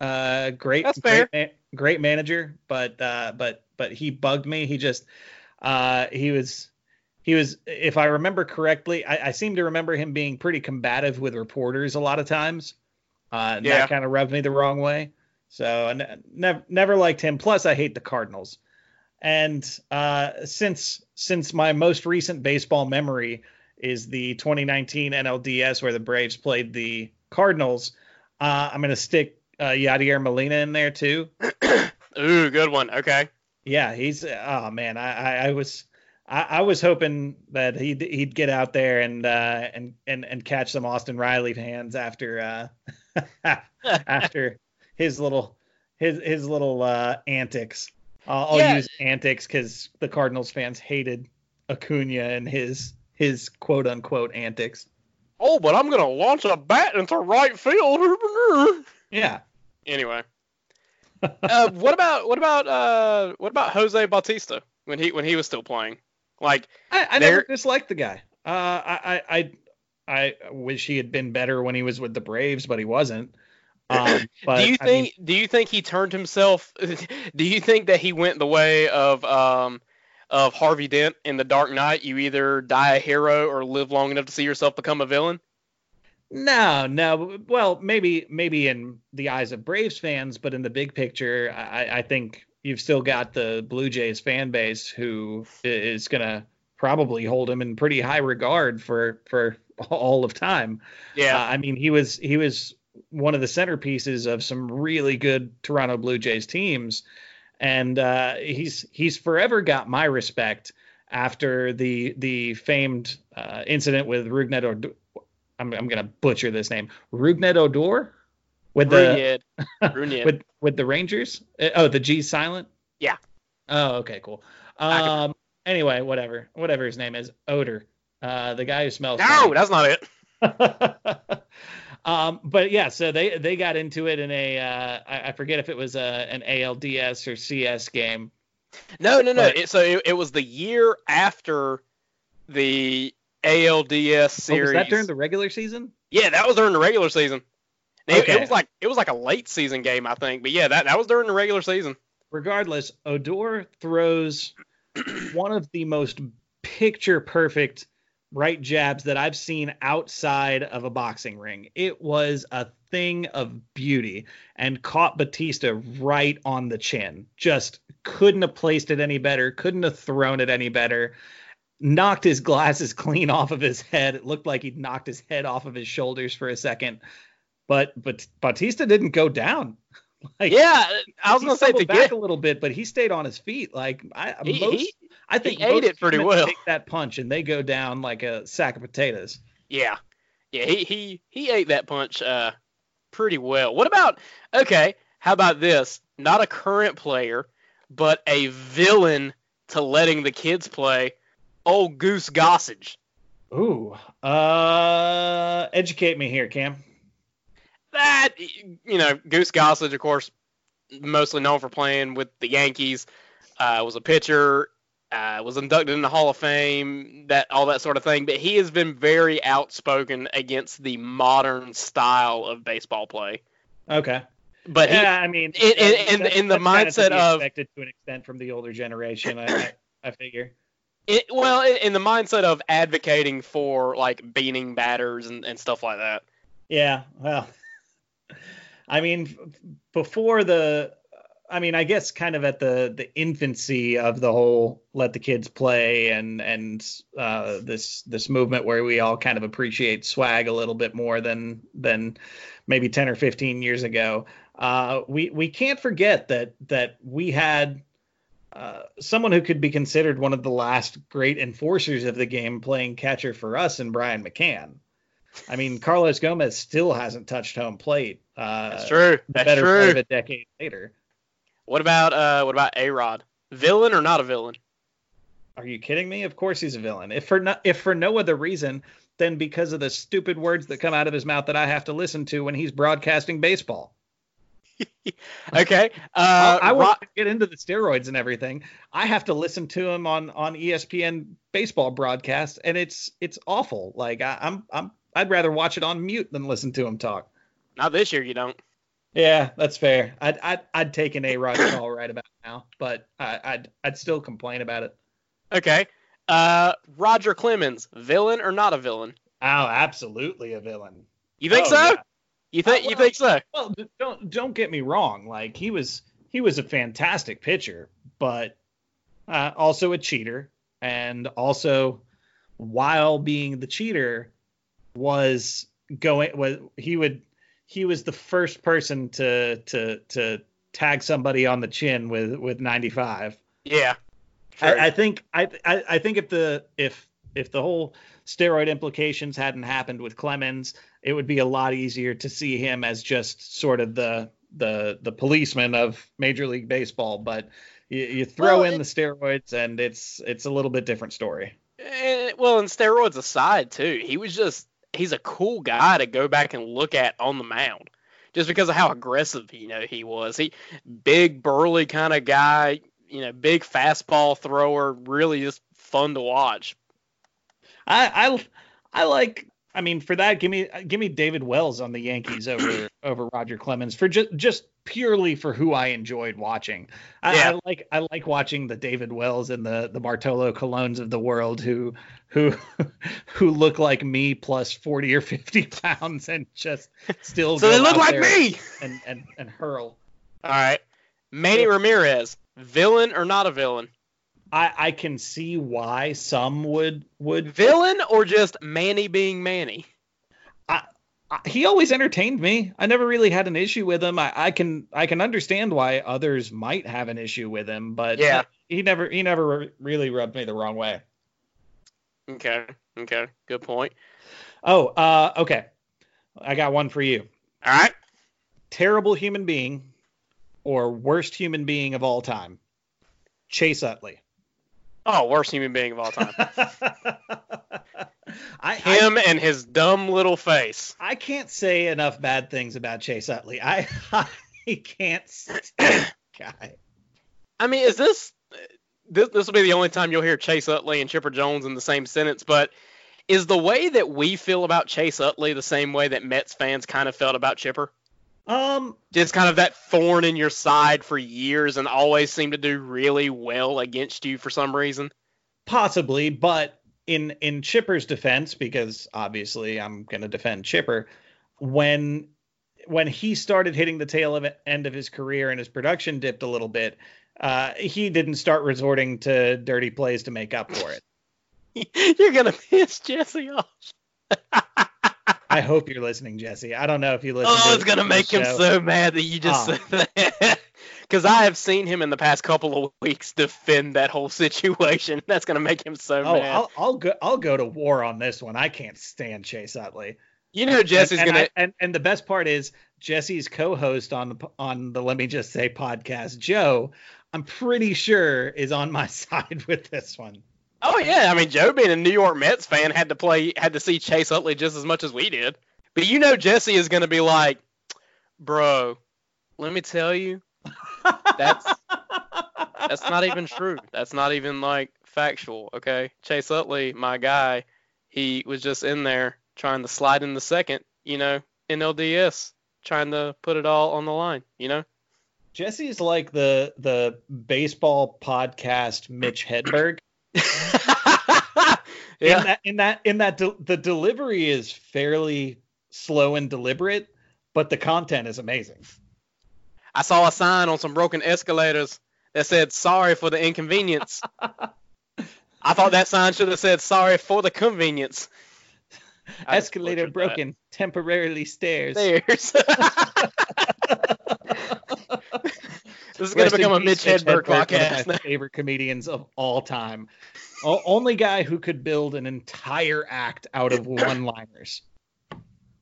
Uh, great, That's fair. great, great manager, but uh, but but he bugged me. He just uh, he was he was if I remember correctly, I, I seem to remember him being pretty combative with reporters a lot of times. Uh, and Yeah. that kind of rubbed me the wrong way. So I ne- never never liked him. Plus, I hate the Cardinals. And uh, since since my most recent baseball memory is the 2019 NLDS where the Braves played the Cardinals, uh, I'm gonna stick uh, Yadier Molina in there too. Ooh, good one. Okay. Yeah, he's oh man, I I, I was. I, I was hoping that he'd he'd get out there and uh, and and and catch some Austin Riley fans after uh, after his little his his little uh, antics. I'll, I'll Yeah. use antics because the Cardinals fans hated Acuna and his his quote unquote antics. Oh, but I'm gonna launch a bat into right field. Yeah, anyway. uh, what about what about uh what about Jose Bautista when he when he was still playing? Like I, I never disliked the guy. Uh, I, I I I wish he had been better when he was with the Braves, but he wasn't. Um, but, do you I mean, think do you think he turned himself do you think that he went the way of um of Harvey Dent in The Dark Knight? You either die a hero or live long enough to see yourself become a villain? No, no. Well, maybe maybe in the eyes of Braves fans, but in the big picture, I, I think you've still got the Blue Jays fan base who is gonna probably hold him in pretty high regard for for all of time. Yeah. Uh, I mean, he was he was one of the centerpieces of some really good Toronto Blue Jays teams, and uh, he's he's forever got my respect after the the famed uh, incident with Rougned Odor. I'm I'm gonna butcher this name, Rougned Odor, with the with with the Rangers. Uh, Oh, the G silent. Yeah. Oh, okay, cool. Um. Anyway, whatever, whatever his name is, Odor. Uh, the guy who smells. no, funny. that's not it. um, but yeah, so they they got into it in a uh, I, I forget if it was a, an ALDS or CS game. No, no, no. But- It, so it, it was the year after the ALDS Oh, series. was that during the regular season? Yeah, that was during the regular season. It, it was like it was like a late season game, I think. But yeah, that, that was during the regular season. Regardless, Odor throws one of the most picture perfect right jabs that I've seen outside of a boxing ring. It was a thing of beauty and caught Bautista right on the chin. Just couldn't have placed it any better, couldn't have thrown it any better. Knocked his glasses clean off of his head. It looked like he'd knocked his head off of his shoulders for a second. But but Bautista didn't go down. Like, Yeah, I was gonna say to back get a little bit, but he stayed on his feet. Like I, he, most, he- I think he ate it pretty well. Take that punch and they go down like a sack of potatoes. yeah, yeah, he he he ate that punch uh pretty well. What about okay? How about this? Not a current player, but a villain to letting the kids play. Old Goose Gossage. Ooh, uh, educate me here, Cam. That you know, Goose Gossage, of course, mostly known for playing with the Yankees, uh, was a pitcher, uh, was inducted in the Hall of Fame, that all that sort of thing. But he has been very outspoken against the modern style of baseball play. Okay. But he, yeah, I mean, in- in- in- in the kind mindset be of- expected to an extent from the older generation, I, I, I figure. it, well, in in the mindset of advocating for like beating batters and, and stuff like that. Yeah, well, I mean, before the, I mean, I guess kind of at the the infancy of the whole let the kids play and and uh, this this movement where we all kind of appreciate swag a little bit more than than maybe ten or fifteen years ago. Uh, we we can't forget that that we had. Uh, someone who could be considered one of the last great enforcers of the game playing catcher for us and Brian McCann. I mean, Carlos Gomez still hasn't touched home plate. Uh, That's true. That's better part of true. a decade later. What about uh, what about A Rod? Villain or not a villain? Are you kidding me? Of course he's a villain. If for no, if for no other reason than because of the stupid words that come out of his mouth that I have to listen to when he's broadcasting baseball. Okay. Uh, I Ro- won't get into the steroids and everything. I have to listen to him on on ESPN baseball broadcast, and it's it's awful. Like I, I'm I'm I'd rather watch it on mute than listen to him talk. Not this year. You don't. Yeah, that's fair. I'd I'd, I'd take an A Rod call right about now, but I, I'd I'd still complain about it. Okay. Uh, Roger Clemens, villain or not a villain? Oh, absolutely a villain. You think Oh, so? yeah. You think Uh, you think so? Well, don't don't get me wrong. Like he was he was a fantastic pitcher, but uh, also a cheater, and also while being the cheater was going was he would he was the first person to to to tag somebody on the chin with with 95. Yeah. I, I think I, I I think if the if if the whole steroid implications hadn't happened with Clemens, it would be a lot easier to see him as just sort of the the the policeman of Major League Baseball. But you, you throw Well, in it- the steroids, and it's it's a little bit different story. Eh, well, and steroids aside too, he was just he's a cool guy to go back and look at on the mound. Just because of how aggressive you know he was. He big burly kind of guy, you know, big fastball thrower, really just fun to watch. I I I like. I mean, for that, give me give me David Wells on the Yankees over over Roger Clemens for just just purely for who I enjoyed watching. I, Yeah. I like I like watching the David Wells and the the Bartolo Colons of the world who who who look like me plus forty or fifty pounds and just still So go they look like me. and and and hurl. All right. Manny Ramirez, villain or not a villain? I I can see why some would would Villain or just Manny being Manny? I- he always entertained me. I never really had an issue with him. I, I can I can understand why others might have an issue with him, but Yeah. he never he never re- really rubbed me the wrong way. Okay. Okay. Good point. Oh, uh, okay. I got one for you. All right. Terrible human being or worst human being of all time. Chase Utley. Oh, worst human being of all time. I, I Him and his dumb little face. I can't say enough bad things about Chase Utley. I I can't stand guy. I mean, is this this this will be the only time you'll hear Chase Utley and Chipper Jones in the same sentence, but is the way that we feel about Chase Utley the same way that Mets fans kind of felt about Chipper? Um, Just kind of that thorn in your side for years and always seem to do really well against you for some reason. Possibly, but in in Chipper's defense, because obviously I'm going to defend Chipper, when when he started hitting the tail of end of his career and his production dipped a little bit, uh, he didn't start resorting to dirty plays to make up for it. You're gonna piss Jesse off. I hope you're listening, Jesse. I don't know if you listen. Oh, to it's gonna make him show. so mad that you just Oh. said that. Because I have seen him in the past couple of weeks defend that whole situation. That's gonna make him so Oh, mad. I'll, I'll go. I'll go to war on this one. I can't stand Chase Utley. you know Jesse's and, and gonna. I- and and the best part is Jesse's co-host on the on the Let Me Just Say podcast, Joe. I'm pretty sure is on my side with this one. Oh yeah, I mean Joe being a New York Mets fan had to play had to see Chase Utley just as much as we did. But you know Jesse is gonna be like, bro, let me tell you, that's that's not even true. That's not even like factual. Okay, Chase Utley, my guy, he was just in there trying to slide in the second. You know, NLDS, trying to put it all on the line. You know. Jesse's like the the baseball podcast Mitch Hedberg. yeah. In that in that in that de- the delivery is fairly slow and deliberate, but the content is amazing. I saw a sign on some broken escalators that said "Sorry for the inconvenience." I thought that sign should have said "Sorry for the convenience." I Escalator butchered that. broken, temporarily stairs. Stairs. this is gonna become a Mitch Hedberg podcast. my favorite comedians of all time. O- only guy who could build an entire act out of one-liners.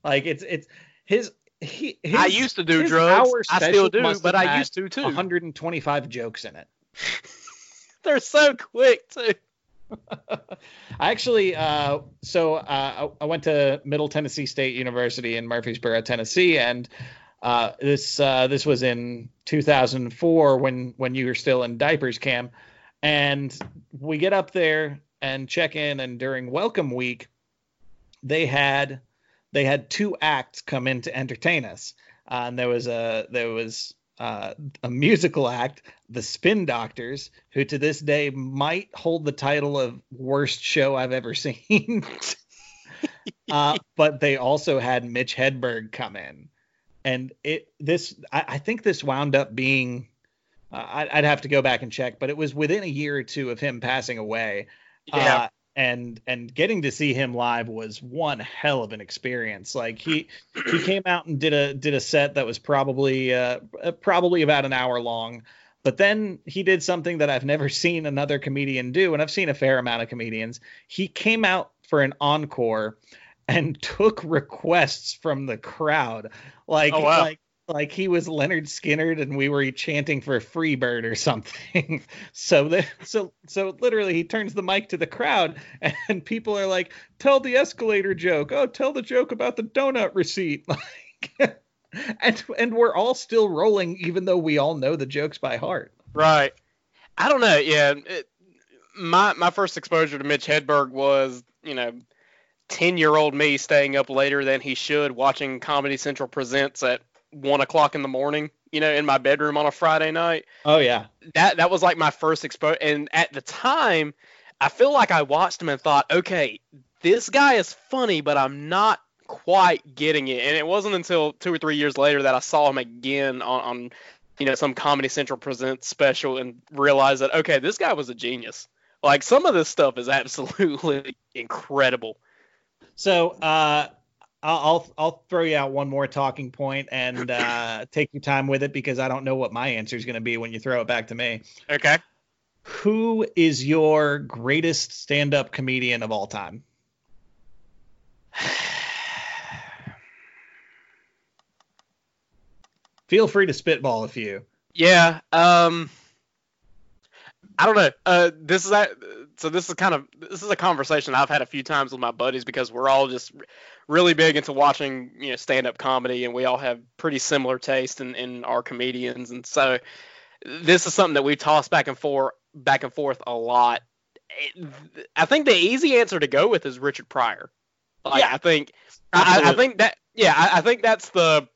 Like it's it's his he. His, I used to do drugs. I still do, but I used to too. 125 jokes in it. They're so quick too. I actually, uh, so uh, I, I went to Middle Tennessee State University in Murfreesboro, Tennessee, and uh, this uh, this was in 2004 when when you were still in diapers, Cam. And we get up there and check in, and during welcome week, they had they had two acts come in to entertain us. Uh, and there was a there was uh, a musical act, the Spin Doctors, who to this day might hold the title of worst show I've ever seen. uh, but they also had Mitch Hedberg come in, and it this I, I think this wound up being uh, I'd, I'd have to go back and check, but it was within a year or two of him passing away. Yeah. Uh, and and getting to see him live was one hell of an experience. Like he he came out and did a did a set that was probably uh, uh, probably about an hour long. But then he did something that I've never seen another comedian do, and I've seen a fair amount of comedians. He came out for an encore and took requests from the crowd. Like Oh, wow. like like he was Lynyrd Skynyrd and we were chanting for Freebird or something. so the, so so literally he turns the mic to the crowd and people are like, "Tell the escalator joke. Oh, tell the joke about the donut receipt." Like and and we're all still rolling even though we all know the jokes by heart. Right. I don't know. Yeah. It, my my first exposure to Mitch Hedberg was, you know, ten year old me staying up later than he should watching Comedy Central presents at one o'clock in the morning. You know, in my bedroom on a Friday night. Oh yeah. That that was like my first exposure. And at the time, I feel like I watched him and thought, okay, this guy is funny, but I'm not quite getting it. And it wasn't until two or three years later that I saw him again on, on you know, some Comedy Central presents special and realized that okay, this guy was a genius. Like some of this stuff is absolutely incredible. So uh, I'll I'll I'll throw you out one more talking point and uh, take your time with it because I don't know what my answer is going to be when you throw it back to me. Okay. Who is your greatest stand-up comedian of all time? Feel free to spitball a few. Yeah. Um. I don't know. Uh, this is. So this is kind of this is a conversation I've had a few times with my buddies because we're all just really big into watching you know stand up comedy and we all have pretty similar taste in, in our comedians and so this is something that we toss back and forth back and forth a lot. It- I think the easy answer to go with is Richard Pryor. Like, Yeah. I think I, I think that yeah I, I think that's the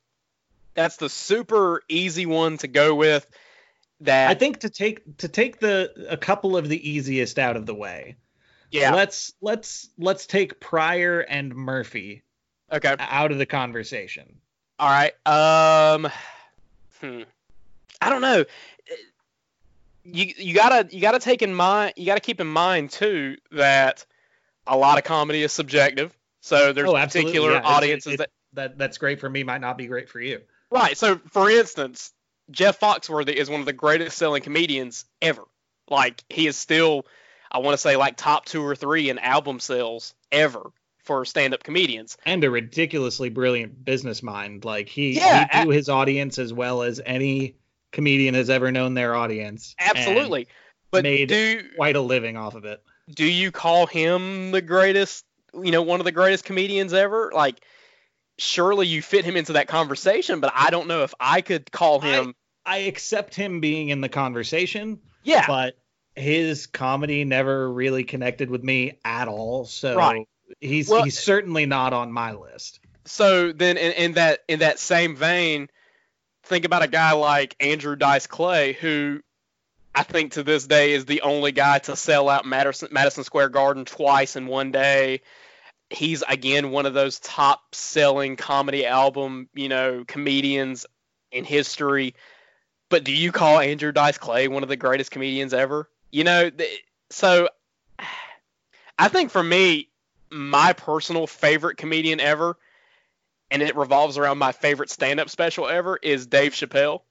that's the super easy one to go with. That I think to take to take the a couple of the easiest out of the way. yeah Let's let's let's take Pryor and Murphy okay out of the conversation. all right um hmm. I don't know you you gotta you gotta take in mind you gotta keep in mind too that a lot of comedy is subjective so there's Oh, particular yeah. Audiences it- that That that's great for me might not be great for you. Right. So, for instance, Jeff Foxworthy is one of the greatest selling comedians ever. Like, he is still, I want to say, like top two or three in album sales ever for stand up comedians. and a ridiculously brilliant business mind. Like he, Yeah, he knew his audience as well as any comedian has ever known their audience. Absolutely. But made do quite a living off of it. do you call him the greatest, you know, one of the greatest comedians ever? Like, surely you fit him into that conversation, but I don't know if I could call him. I accept him being in the conversation, yeah, but his comedy never really connected with me at all. So Right. he's Well- he's certainly not on my list. so then in, in that in that same vein, think about a guy like Andrew Dice Clay, who I think to this day is the only guy to sell out Madison, Madison Square Garden twice in one day. He's again one of those top selling comedy album, you know, comedians in history. But do you call Andrew Dice Clay one of the greatest comedians ever? You know, th- so I think for me, my personal favorite comedian ever, and it revolves around my favorite stand-up special ever, is Dave Chappelle.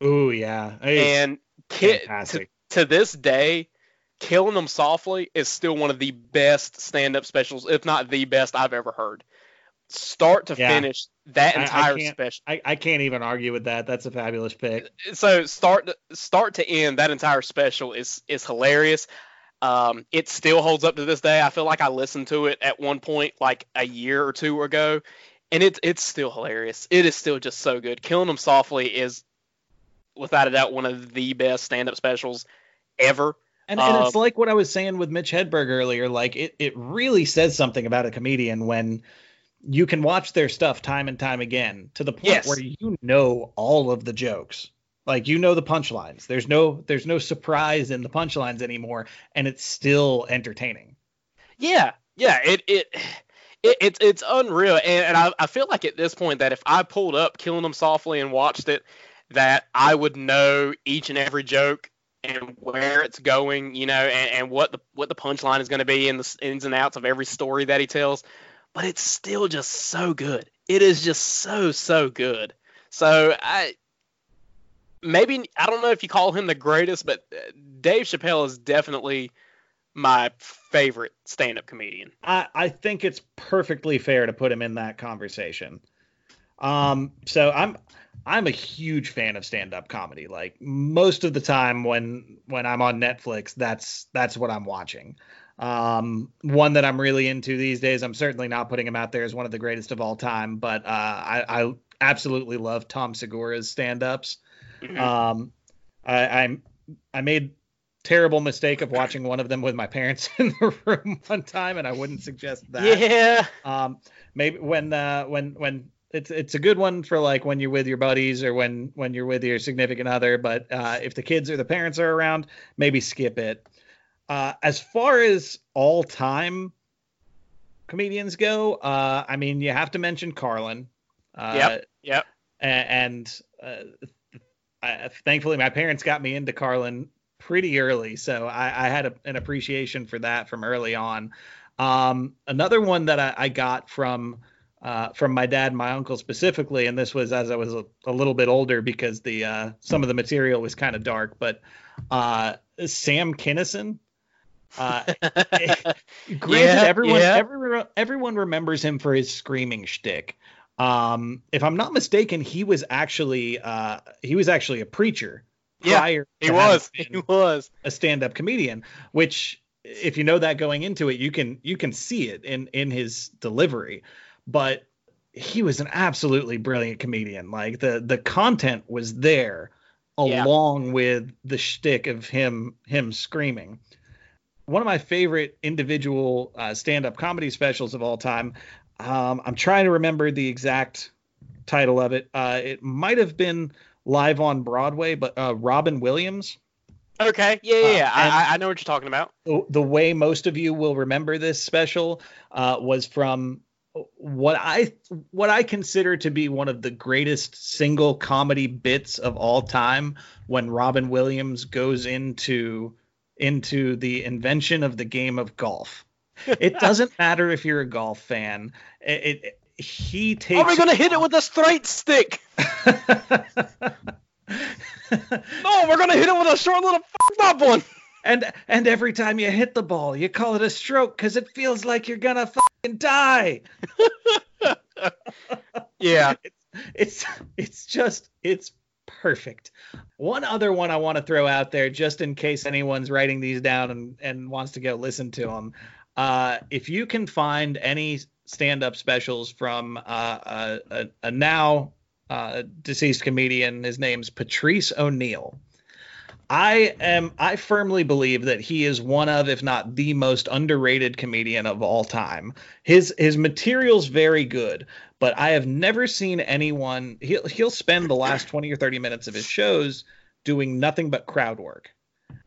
Oh, yeah, And ki- to, to this day, Killing Them Softly is still one of the best stand-up specials, if not the best I've ever heard. Start to Yeah. finish, that I- I entire special. I, I can't even argue with that. That's a fabulous pick. so start to, start to end, that entire special is is hilarious. Um, it still holds up to this day. I feel like I listened to it at one point like a year or two ago, and it's it's still hilarious. It is still just so good. Killing Them Softly is without a doubt one of the best stand-up specials ever. And, and Um, it's like what I was saying with Mitch Hedberg earlier. Like it, it really says something about a comedian when you can watch their stuff time and time again to the point Yes. where you know all of the jokes. Like you know the punchlines. There's no there's no surprise in the punchlines anymore, and it's still entertaining. Yeah, yeah, it it. It, it's it's unreal, and, and I, I feel like at this point that if I pulled up Killing Them Softly and watched it, that I would know each and every joke and where it's going, you know, and, and what the what the punchline is going to be and the ins and outs of every story that he tells. But it's still just so good. It is just so so good. So I maybe I don't know if you call him the greatest, but uh, Dave Chappelle is definitely my favorite stand-up comedian. I, I think it's perfectly fair to put him in that conversation. Um, so I'm I'm a huge fan of stand-up comedy. Like most of the time when when I'm on Netflix, that's that's what I'm watching. Um, one that I'm really into these days. I'm certainly not putting him out there as one of the greatest of all time, but uh, I, I absolutely love Tom Segura's stand-ups. Mhm. Um, I, I I made terrible mistake of watching one of them with my parents in the room one time, and I wouldn't suggest that. yeah. Um, maybe when uh, when when it's it's a good one for like when you're with your buddies or when when you're with your significant other. But uh, if the kids or the parents are around, maybe skip it. Uh, as far as all time comedians go, uh, I mean, you have to mention Carlin. Uh, Yep, yep. a- And, uh, I, thankfully, my parents got me into Carlin pretty early, so I, I had a, an appreciation for that from early on. Um, another one that I, I got from uh, from my dad and my uncle specifically, and this was as I was a, a little bit older because the uh, some of the material was kind of dark, but uh, Sam Kinison. Uh, granted, Yeah, everyone, yeah. everyone everyone remembers him for his screaming shtick. Um, if I'm not mistaken, he was actually uh, he was actually a preacher Yeah, prior. He to was. He was. a stand-up comedian, which if you know that going into it, you can you can see it in in his delivery. But he was an absolutely brilliant comedian. Like the the content was there Yeah. along with the shtick of him him screaming. One of my favorite individual uh, stand-up comedy specials of all time. Um, I'm trying to remember the exact title of it. Uh, it might have been live on Broadway, but uh, Robin Williams Okay. Yeah, yeah. Uh, yeah. and- I, I know what you're talking about. the, the way most of you will remember this special uh, was from what I what I consider to be one of the greatest single comedy bits of all time when Robin Williams goes into into the invention of the game of golf. It doesn't matter if you're a golf fan. It, it he takes Are we gonna hit it with a straight stick? No, we're gonna hit it with a short little f***ed up one. And and every time you hit the ball, you call it a stroke because it feels like you're gonna fucking die. Yeah. It's it's just it's perfect. One other one I want to throw out there, just in case anyone's writing these down and and wants to go listen to them. Uh, if you can find any stand-up specials from uh, a, a, a now uh, deceased comedian, his name's Patrice O'Neal. I am I firmly believe that he is one of if not the most underrated comedian of all time. His his material's very good, but I have never seen anyone he'll he'll spend the last 20 or 30 minutes of his shows doing nothing but crowd work.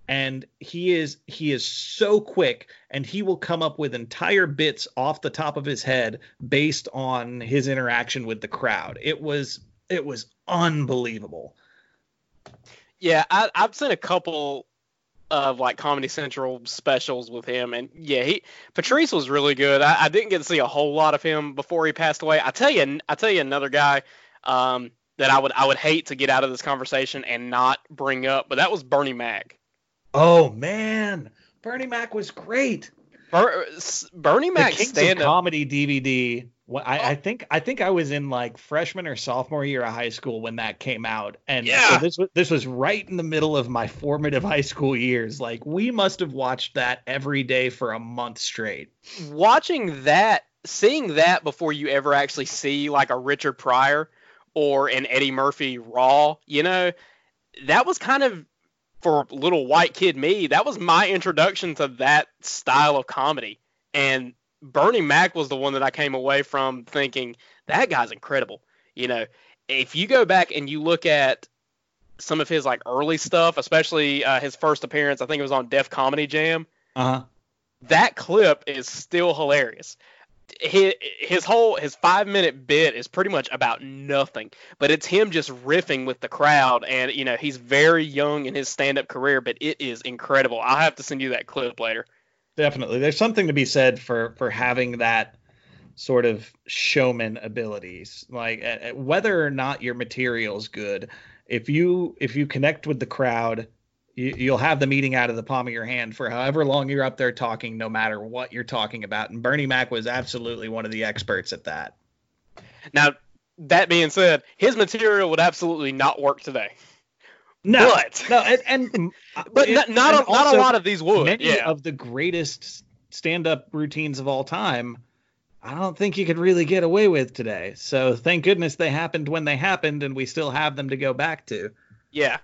And he is he is so quick and he will come up with entire bits off the top of his head based on his interaction with the crowd. It was it was unbelievable. Yeah, I, I've seen a couple of like Comedy Central specials with him, and yeah, he Patrice was really good. I, I didn't get to see a whole lot of him before he passed away. I tell you, I tell you another guy um, that I would I would hate to get out of this conversation and not bring up, but that was Bernie Mac. Oh man, Bernie Mac was great. Ber, Bernie Mac the Kings stand of Comedy DVD. I, I think I think I was in like freshman or sophomore year of high school when that came out, and Yeah. so this was this was right in the middle of my formative high school years. Like we must have watched that every day for a month straight. watching that, seeing that before you ever actually see like a Richard Pryor or an Eddie Murphy Raw, you know, that was kind of for little white kid me. That was my introduction to that style of comedy, and Bernie Mac was the one that I came away from thinking that guy's incredible. You know, if you go back and you look at some of his like early stuff, especially uh, his first appearance, I think it was on Def Comedy Jam Uh huh. that clip is still hilarious. His, whole his five minute bit is pretty much about nothing, but it's him just riffing with the crowd, and you know he's very young in his stand up career, but it is incredible. I'll have to send you that clip later. Definitely, there's something to be said for for having that sort of showman abilities. Like whether or not your material's good, if you if you connect with the crowd, you, you'll have the meeting out of the palm of your hand for however long you're up there talking, no matter what you're talking about. And Bernie Mac was absolutely one of the experts at that. Now, that being said, his material would absolutely not work today. No, But- no, and, and But it- not not, and a, not a lot of these would. many Yeah. of the greatest stand-up routines of all time. I don't think you could really get away with today. So thank goodness they happened when they happened, and we still have them to go back to. yeah.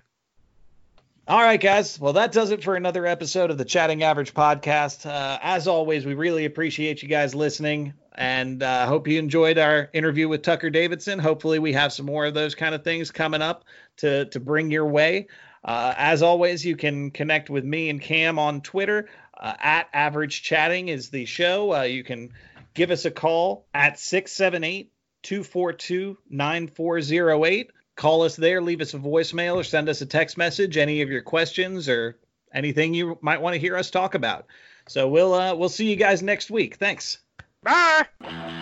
All right, guys. Well, that does it for another episode of the Chatting Average podcast. Uh, as always, we really appreciate you guys listening, and uh, hope you enjoyed our interview with Tucker Davidson. Hopefully, we have some more of those kind of things coming up to to bring your way. Uh, as always, you can connect with me and Cam on Twitter. Uh, at Average Chatting is the show. Uh, you can give us a call at 678 242 9408. Call us there, leave us a voicemail, or send us a text message. Any of your questions or anything you might want to hear us talk about. So we'll uh, we'll see you guys next week. Thanks. Bye.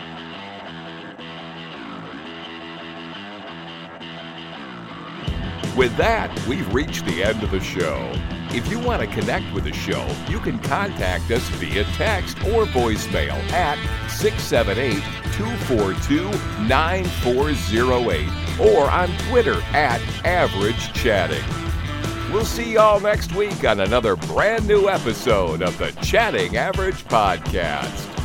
With that, we've reached the end of the show. If you want to connect with the show, you can contact us via text or voicemail at 678 242 9408 or on Twitter at Average Chatting. We'll see y'all next week on another brand new episode of the Chatting Average Podcast.